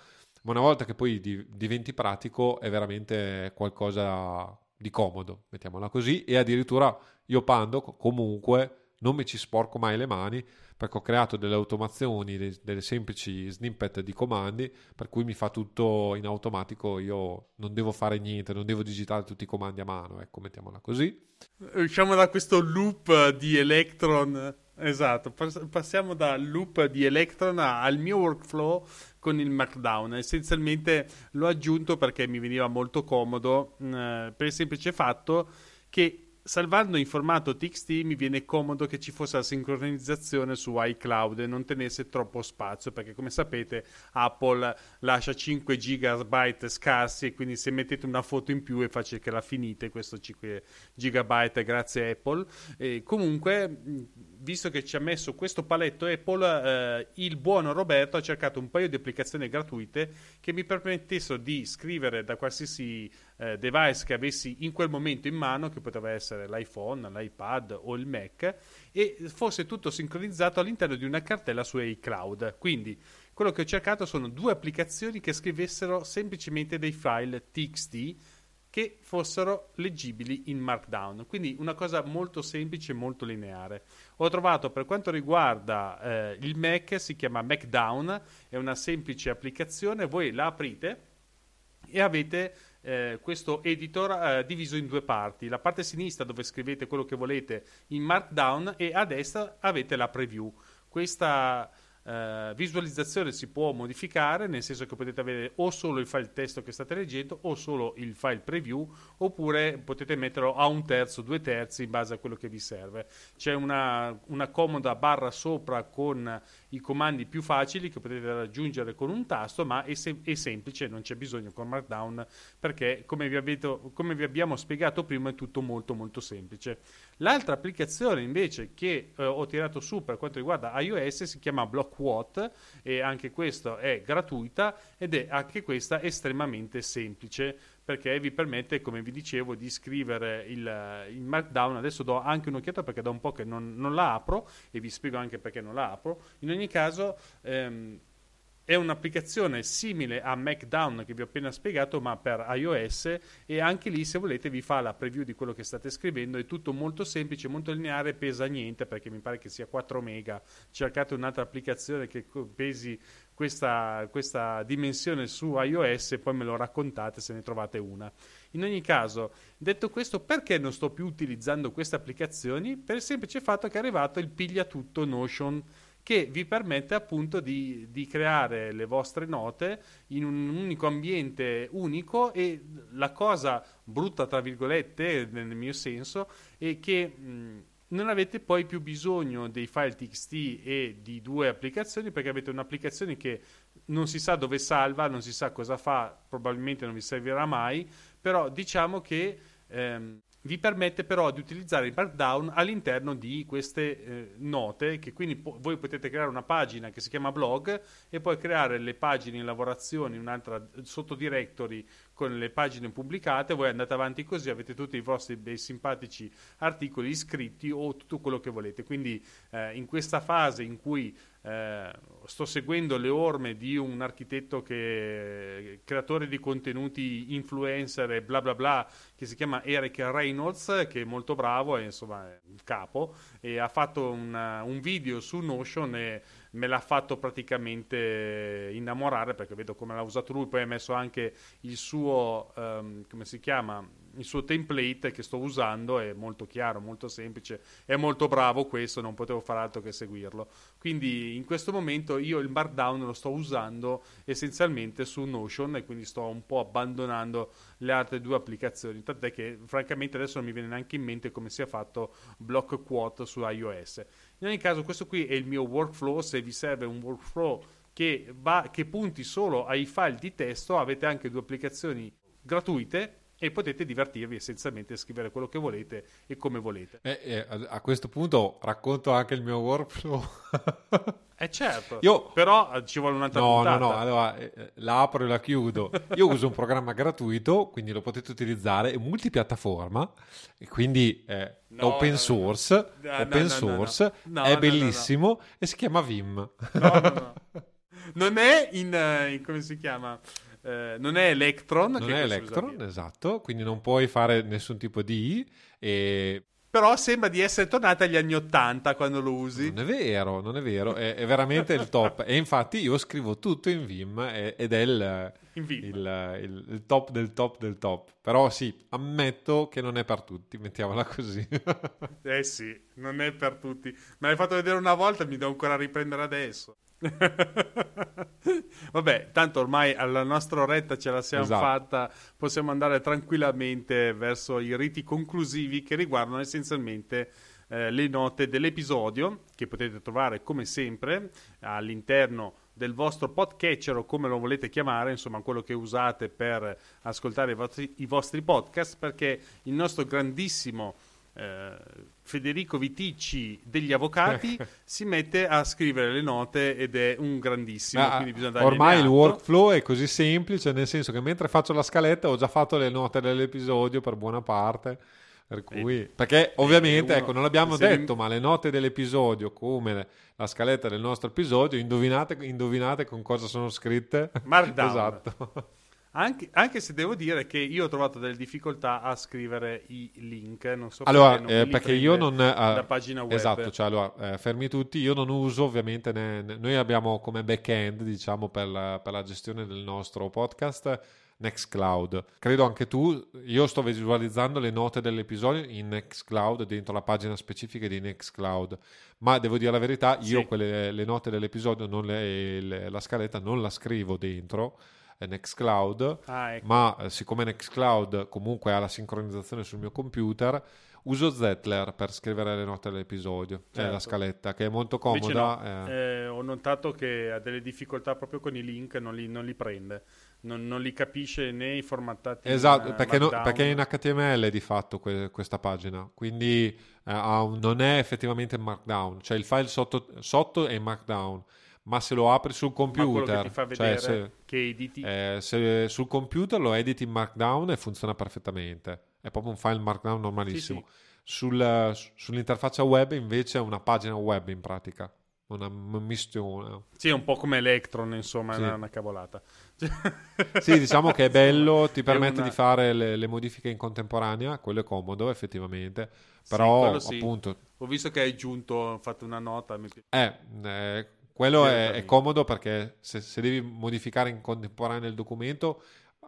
ma una volta che poi diventi pratico è veramente qualcosa di comodo, mettiamola così, e addirittura io Pando comunque non mi ci sporco mai le mani perché ho creato delle automazioni, delle semplici snippet di comandi, per cui mi fa tutto in automatico, io non devo fare niente, non devo digitare tutti i comandi a mano, ecco, mettiamola così. Usciamo da questo loop di Electron, esatto, passiamo dal loop di Electron al mio workflow con il Markdown. Essenzialmente l'ho aggiunto perché mi veniva molto comodo, per il semplice fatto che salvando in formato TXT mi viene comodo che ci fosse la sincronizzazione su iCloud e non tenesse troppo spazio perché come sapete Apple lascia 5 GB scarsi e quindi se mettete una foto in più è facile che la finite questo 5 GB grazie a Apple. E comunque visto che ci ha messo questo paletto Apple, eh, il buono Roberto ha cercato un paio di applicazioni gratuite che mi permettessero di scrivere da qualsiasi eh, device che avessi in quel momento in mano, che poteva essere l'iPhone, l'iPad o il Mac, e fosse tutto sincronizzato all'interno di una cartella su iCloud. Quindi quello che ho cercato sono due applicazioni che scrivessero semplicemente dei file TXT che fossero leggibili in Markdown. Quindi una cosa molto semplice e molto lineare. Ho trovato per quanto riguarda eh, il Mac, si chiama Macdown, è una semplice applicazione, voi la aprite e avete eh, questo editor eh, diviso in due parti. La parte sinistra dove scrivete quello che volete in Markdown e a destra avete la preview. Questa Uh, visualizzazione si può modificare, nel senso che potete avere o solo il file testo che state leggendo o solo il file preview, oppure potete metterlo a un terzo, due terzi in base a quello che vi serve. C'è una, una comoda barra sopra con i comandi più facili che potete raggiungere con un tasto, ma è, sem- è semplice, non c'è bisogno con Markdown perché, come vi, avete, come vi, abbiamo spiegato prima, è tutto molto molto semplice. L'altra applicazione invece che eh, ho tirato su per quanto riguarda iOS si chiama BlockWatt e anche questa è gratuita ed è anche questa estremamente semplice perché vi permette, come vi dicevo, di scrivere il, il Markdown. Adesso do anche un'occhiata perché da un po' che non, non, la apro e vi spiego anche perché non la apro. In ogni caso, ehm, è un'applicazione simile a Macdown che vi ho appena spiegato, ma per iOS e anche lì se volete vi fa la preview di quello che state scrivendo, è tutto molto semplice, molto lineare, pesa niente perché mi pare che sia 4 mega. Cercate un'altra applicazione che pesi questa, questa dimensione su iOS e poi me lo raccontate se ne trovate una. In ogni caso, detto questo, perché non sto più utilizzando queste applicazioni? Per il semplice fatto che è arrivato il piglia tutto Notion che vi permette appunto di, di, creare le vostre note in un unico ambiente unico e la cosa brutta tra virgolette nel mio senso è che mh, non avete poi più bisogno dei file txt e di due applicazioni perché avete un'applicazione che non si sa dove salva, non si sa cosa fa, probabilmente non vi servirà mai, però diciamo che ehm, vi permette però di utilizzare il Markdown all'interno di queste eh, note, che quindi po- voi potete creare una pagina che si chiama blog e poi creare le pagine in lavorazione, un'altra sottodirectory con le pagine pubblicate, voi andate avanti così, avete tutti i vostri bei simpatici articoli iscritti o tutto quello che volete. Quindi eh, in questa fase in cui eh, sto seguendo le orme di un architetto che creatore di contenuti influencer e bla bla bla che si chiama Eric Reynolds che è molto bravo e insomma è il capo e ha fatto una, un video su Notion e me l'ha fatto praticamente innamorare perché vedo come l'ha usato lui, poi ha messo anche il suo, um, come si chiama, il suo template che sto usando, è molto chiaro, molto semplice, è molto bravo questo, non potevo fare altro che seguirlo. Quindi in questo momento io il Markdown lo sto usando essenzialmente su Notion e quindi sto un po' abbandonando le altre due applicazioni, tant'è che francamente adesso non mi viene neanche in mente come sia fatto Block Quote su iOS. In ogni caso questo qui è il mio workflow, se vi serve un workflow che, va, che punti solo ai file di testo avete anche due applicazioni gratuite e potete divertirvi essenzialmente a scrivere quello che volete e come volete. Eh, eh, a questo punto racconto anche il mio workflow. eh certo, Io... però eh, ci vuole un'altra no, puntata. No, no, allora eh, eh, la apro e la chiudo. Io uso un programma gratuito, quindi lo potete utilizzare, è multipiattaforma, e quindi è no, open source, no, open source è bellissimo e si chiama Vim. No, no, no. non è in, in- come si chiama? Eh, non è Electron. Non è Electron, esatto, quindi non puoi fare nessun tipo di e Però sembra di essere tornata agli anni 80 quando lo usi. Non è vero, non è vero, è, è veramente il top. E infatti io scrivo tutto in Vim ed è il. Il- il- il top del top del top. Però sì, ammetto che non è per tutti, mettiamola così. Eh sì, non è per tutti. Me l'hai fatto vedere una volta, mi devo ancora riprendere adesso. Vabbè, tanto ormai alla nostra oretta ce la siamo Esatto. fatta, possiamo andare tranquillamente verso i riti conclusivi che riguardano essenzialmente eh, le note dell'episodio, che potete trovare come sempre all'interno del vostro podcatcher o come lo volete chiamare, insomma quello che usate per ascoltare i vostri, i vostri podcast, perché il nostro grandissimo eh, Federico Viticci degli avvocati si mette a scrivere le note ed è un grandissimo. Ma, quindi bisogna dargli ormai il workflow è così semplice, nel senso che mentre faccio la scaletta ho già fatto le note dell'episodio per buona parte. Per cui, perché ovviamente, uno- ecco, non l'abbiamo detto, ma le note dell'episodio, come la scaletta del nostro episodio, indovinate, indovinate con cosa sono scritte? Markdown. esatto. Anche, anche se devo dire che io ho trovato delle difficoltà a scrivere i link, non so Allora, perché, non eh, perché io non... eh, da pagina web. Esatto, cioè allora, eh, fermi tutti, io non uso ovviamente, ne- ne- noi abbiamo come back-end, diciamo, per la, per la gestione del nostro podcast Nextcloud. Credo anche tu, io sto visualizzando le note dell'episodio in Nextcloud, dentro la pagina specifica di Nextcloud, ma devo dire la verità, io Sì. quelle, le note dell'episodio, le- le- la scaletta, non la scrivo dentro eh, Nextcloud, Ah, ecco. ma eh, siccome Nextcloud comunque ha la sincronizzazione sul mio computer, uso Zettler per scrivere le note dell'episodio, cioè Certo. la scaletta, che è molto comoda. no, eh. eh, ho notato che ha delle difficoltà proprio con i link, non li, non li prende, non, non li capisce né i formattati. Esatto, in, eh, perché, no- perché è in HTML di fatto que- questa pagina, quindi un- non è effettivamente Markdown, cioè il file sotto, sotto è in Markdown, ma se lo apri sul che computer, ti fa cioè vedere se- che editi. Eh, se sul computer lo editi in Markdown e funziona perfettamente. È proprio un file Markdown normalissimo. Sì, Sul- sull'interfaccia web invece è una pagina web in pratica, una m- mistione. Sì, è un po' come Electron, insomma, Sì. è una, una cavolata. Sì, diciamo che è bello, ti permette una- di fare le, le modifiche in contemporanea, quello è comodo effettivamente, Sì, però sì. appunto Ho visto che hai aggiunto, ho fatto una nota. mi Eh, eh, quello Sì, è, è comodo perché se, se devi modificare in contemporanea il documento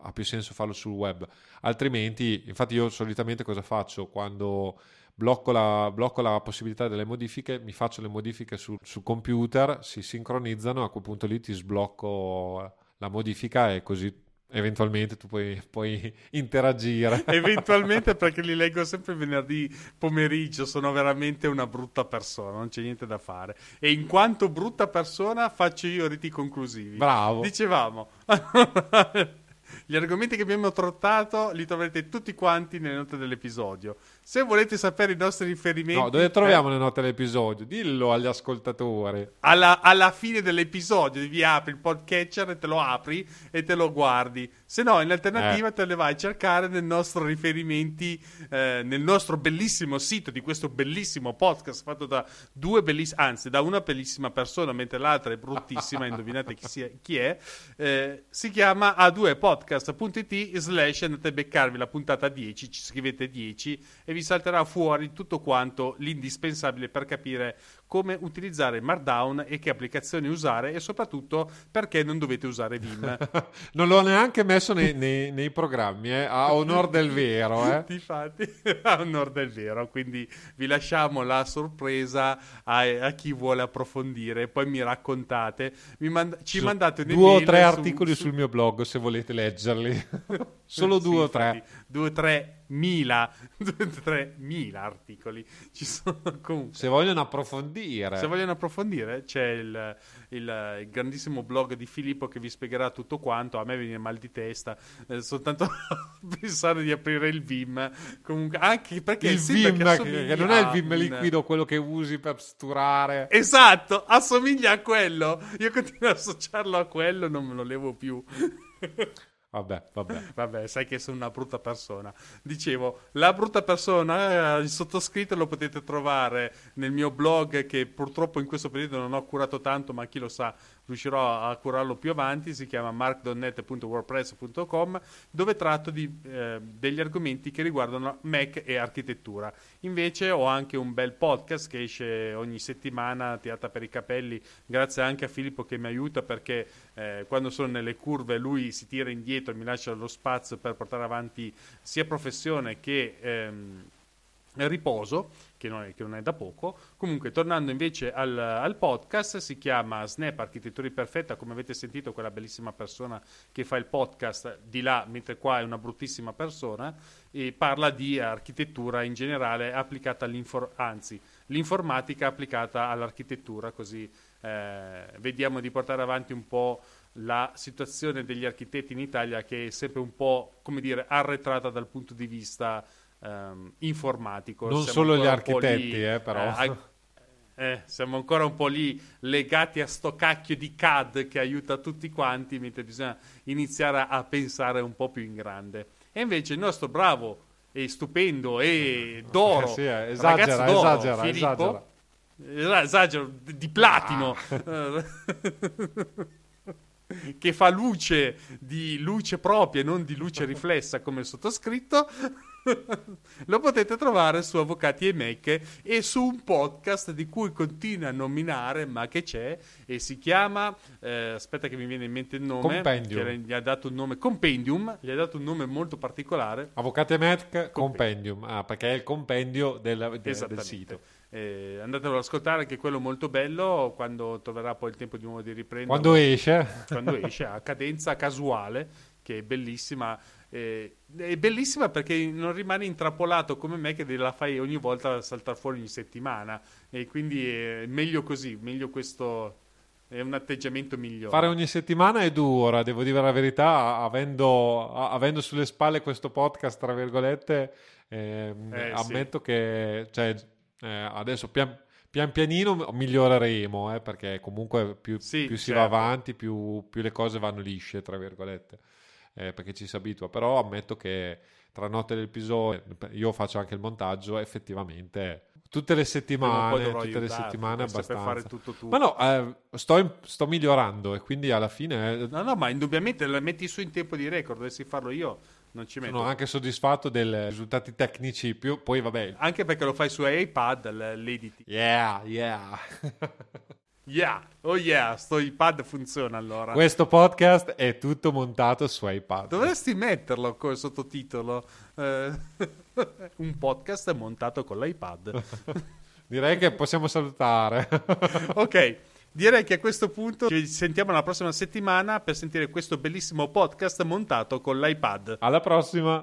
ha più senso farlo sul web. Altrimenti, infatti io solitamente cosa faccio? Quando blocco la, blocco la possibilità delle modifiche, mi faccio le modifiche sul, sul computer, si sincronizzano, a quel punto lì ti sblocco la modifica e così eventualmente tu puoi, puoi interagire. Eventualmente perché li leggo sempre venerdì pomeriggio, sono veramente una brutta persona, non c'è niente da fare. E in quanto brutta persona faccio io riti conclusivi. Bravo. Dicevamo, gli argomenti che abbiamo trattato li troverete tutti quanti nelle note dell'episodio. Se volete sapere i nostri riferimenti... No, dove eh, troviamo le note dell'episodio? Dillo agli ascoltatori. alla, alla fine dell'episodio vi apri il podcatcher e te lo apri e te lo guardi. Se no, in alternativa Eh. te le vai a cercare nel nostro riferimenti, eh, nel nostro bellissimo sito di questo bellissimo podcast fatto da due bellissime, anzi da una bellissima persona, mentre l'altra è bruttissima, indovinate chi, sia- chi è. Eh, si chiama a2podcast.it slash andate a beccarvi la puntata 10, ci scrivete 10 e vi salterà fuori tutto quanto l'indispensabile per capire come utilizzare Markdown e che applicazioni usare e soprattutto perché non dovete usare Vim. Non l'ho neanche messo nei, nei- nei programmi, eh, a onor del vero. Eh. Difatti, a onor del vero, quindi vi lasciamo la sorpresa a, a chi vuole approfondire, poi mi raccontate, mi mand- ci Ci mandate sono due o un'email tre su- articoli su- sul mio blog se volete leggerli. Solo Sì, due o infatti, tre. due o tre mila, due o tre mila articoli ci sono comunque. Se vogliono approfondire. Se vogliono approfondire, c'è il, il- il grandissimo blog di Filippo che vi spiegherà tutto quanto. A me viene mal di testa, eh, soltanto pensare di aprire il Vim. Comunque, anche perché il sì, Vim, perché che, che non è il Vim liquido, quello che usi per sturare. Esatto, assomiglia a quello. Io continuo a associarlo a quello, non me lo levo più. Vabbè, vabbè. Vabbè, sai che sono una brutta persona. Dicevo, la brutta persona, eh, il sottoscritto lo potete trovare nel mio blog che purtroppo in questo periodo non ho curato tanto, ma chi lo sa riuscirò a curarlo più avanti, si chiama markdonnet.wordpress.com, dove tratto di, eh, degli argomenti che riguardano Mac e architettura. Invece ho anche un bel podcast che esce ogni settimana, tirata per i capelli, grazie anche a Filippo che mi aiuta perché eh, quando sono nelle curve lui si tira indietro e mi lascia lo spazio per portare avanti sia professione che... Ehm, riposo, che non, è, che non, è, da poco. Comunque, tornando invece al, al, podcast, si chiama Snap Architettura Perfetta, come avete sentito, quella bellissima persona che fa il podcast di là, mentre qua è una bruttissima persona, e parla di architettura in generale applicata all'informatica, anzi, l'informatica applicata all'architettura, così eh, vediamo di portare avanti un po' la situazione degli architetti in Italia che è sempre un po', come dire, arretrata dal punto di vista um, informatico. Non siamo solo gli architetti, lì, eh, però. Eh, eh, siamo ancora un po' lì legati a sto cacchio di CAD che aiuta tutti quanti, mentre bisogna iniziare a, a pensare un po' più in grande. E invece il nostro bravo e stupendo e d'oro, sì, eh, esagera, ragazzo d'oro, esagera, Filippo, esagera. esagero, di platino. Ah. che fa luce di luce propria e non di luce riflessa come il sottoscritto lo potete trovare su Avvocati e Mecche e su un podcast di cui continua a nominare, ma che c'è, e si chiama, eh, aspetta che mi viene in mente il nome, Compendium. gli ha dato un nome, Compendium, gli ha dato un nome molto particolare. Avvocati e Mecche, Compendium, ah, perché è il compendio del, del, del sito. Eh, andatelo ad ascoltare, anche quello molto bello, quando troverà poi il tempo di nuovo di riprendere. Quando esce. Quando esce, a cadenza casuale, che è bellissima eh, è bellissima perché non rimane intrappolato come me che la fai ogni volta saltare fuori ogni settimana e quindi è meglio così, meglio questo è un atteggiamento migliore. Fare ogni settimana è dura, devo dire la verità, avendo, avendo sulle spalle questo podcast, tra virgolette, ehm, eh, ammetto sì. che cioè, eh, adesso pian, pian, pianino miglioreremo, eh, perché comunque più, sì, più si certo. va avanti, più, più le cose vanno lisce, tra virgolette eh, perché ci si abitua, però ammetto che tra notte dell'episodio io faccio anche il montaggio, effettivamente tutte le settimane, tutte le settimane abbastanza. fare tutto tu. Ma no, eh, sto, sto, migliorando e quindi alla fine... Eh, no, no, ma indubbiamente la metti su in tempo di record, dovessi farlo io non ci metto. Sono anche soddisfatto dei risultati tecnici, più, poi vabbè. Anche perché lo fai su iPad, l'edit. Yeah, yeah. Yeah, oh yeah, sto iPad funziona allora. Questo podcast è tutto montato su iPad. Dovresti metterlo come sottotitolo. Eh, un podcast montato con l'iPad. direi che possiamo salutare. ok, direi che a questo punto ci sentiamo la prossima settimana per sentire questo bellissimo podcast montato con l'iPad. Alla prossima!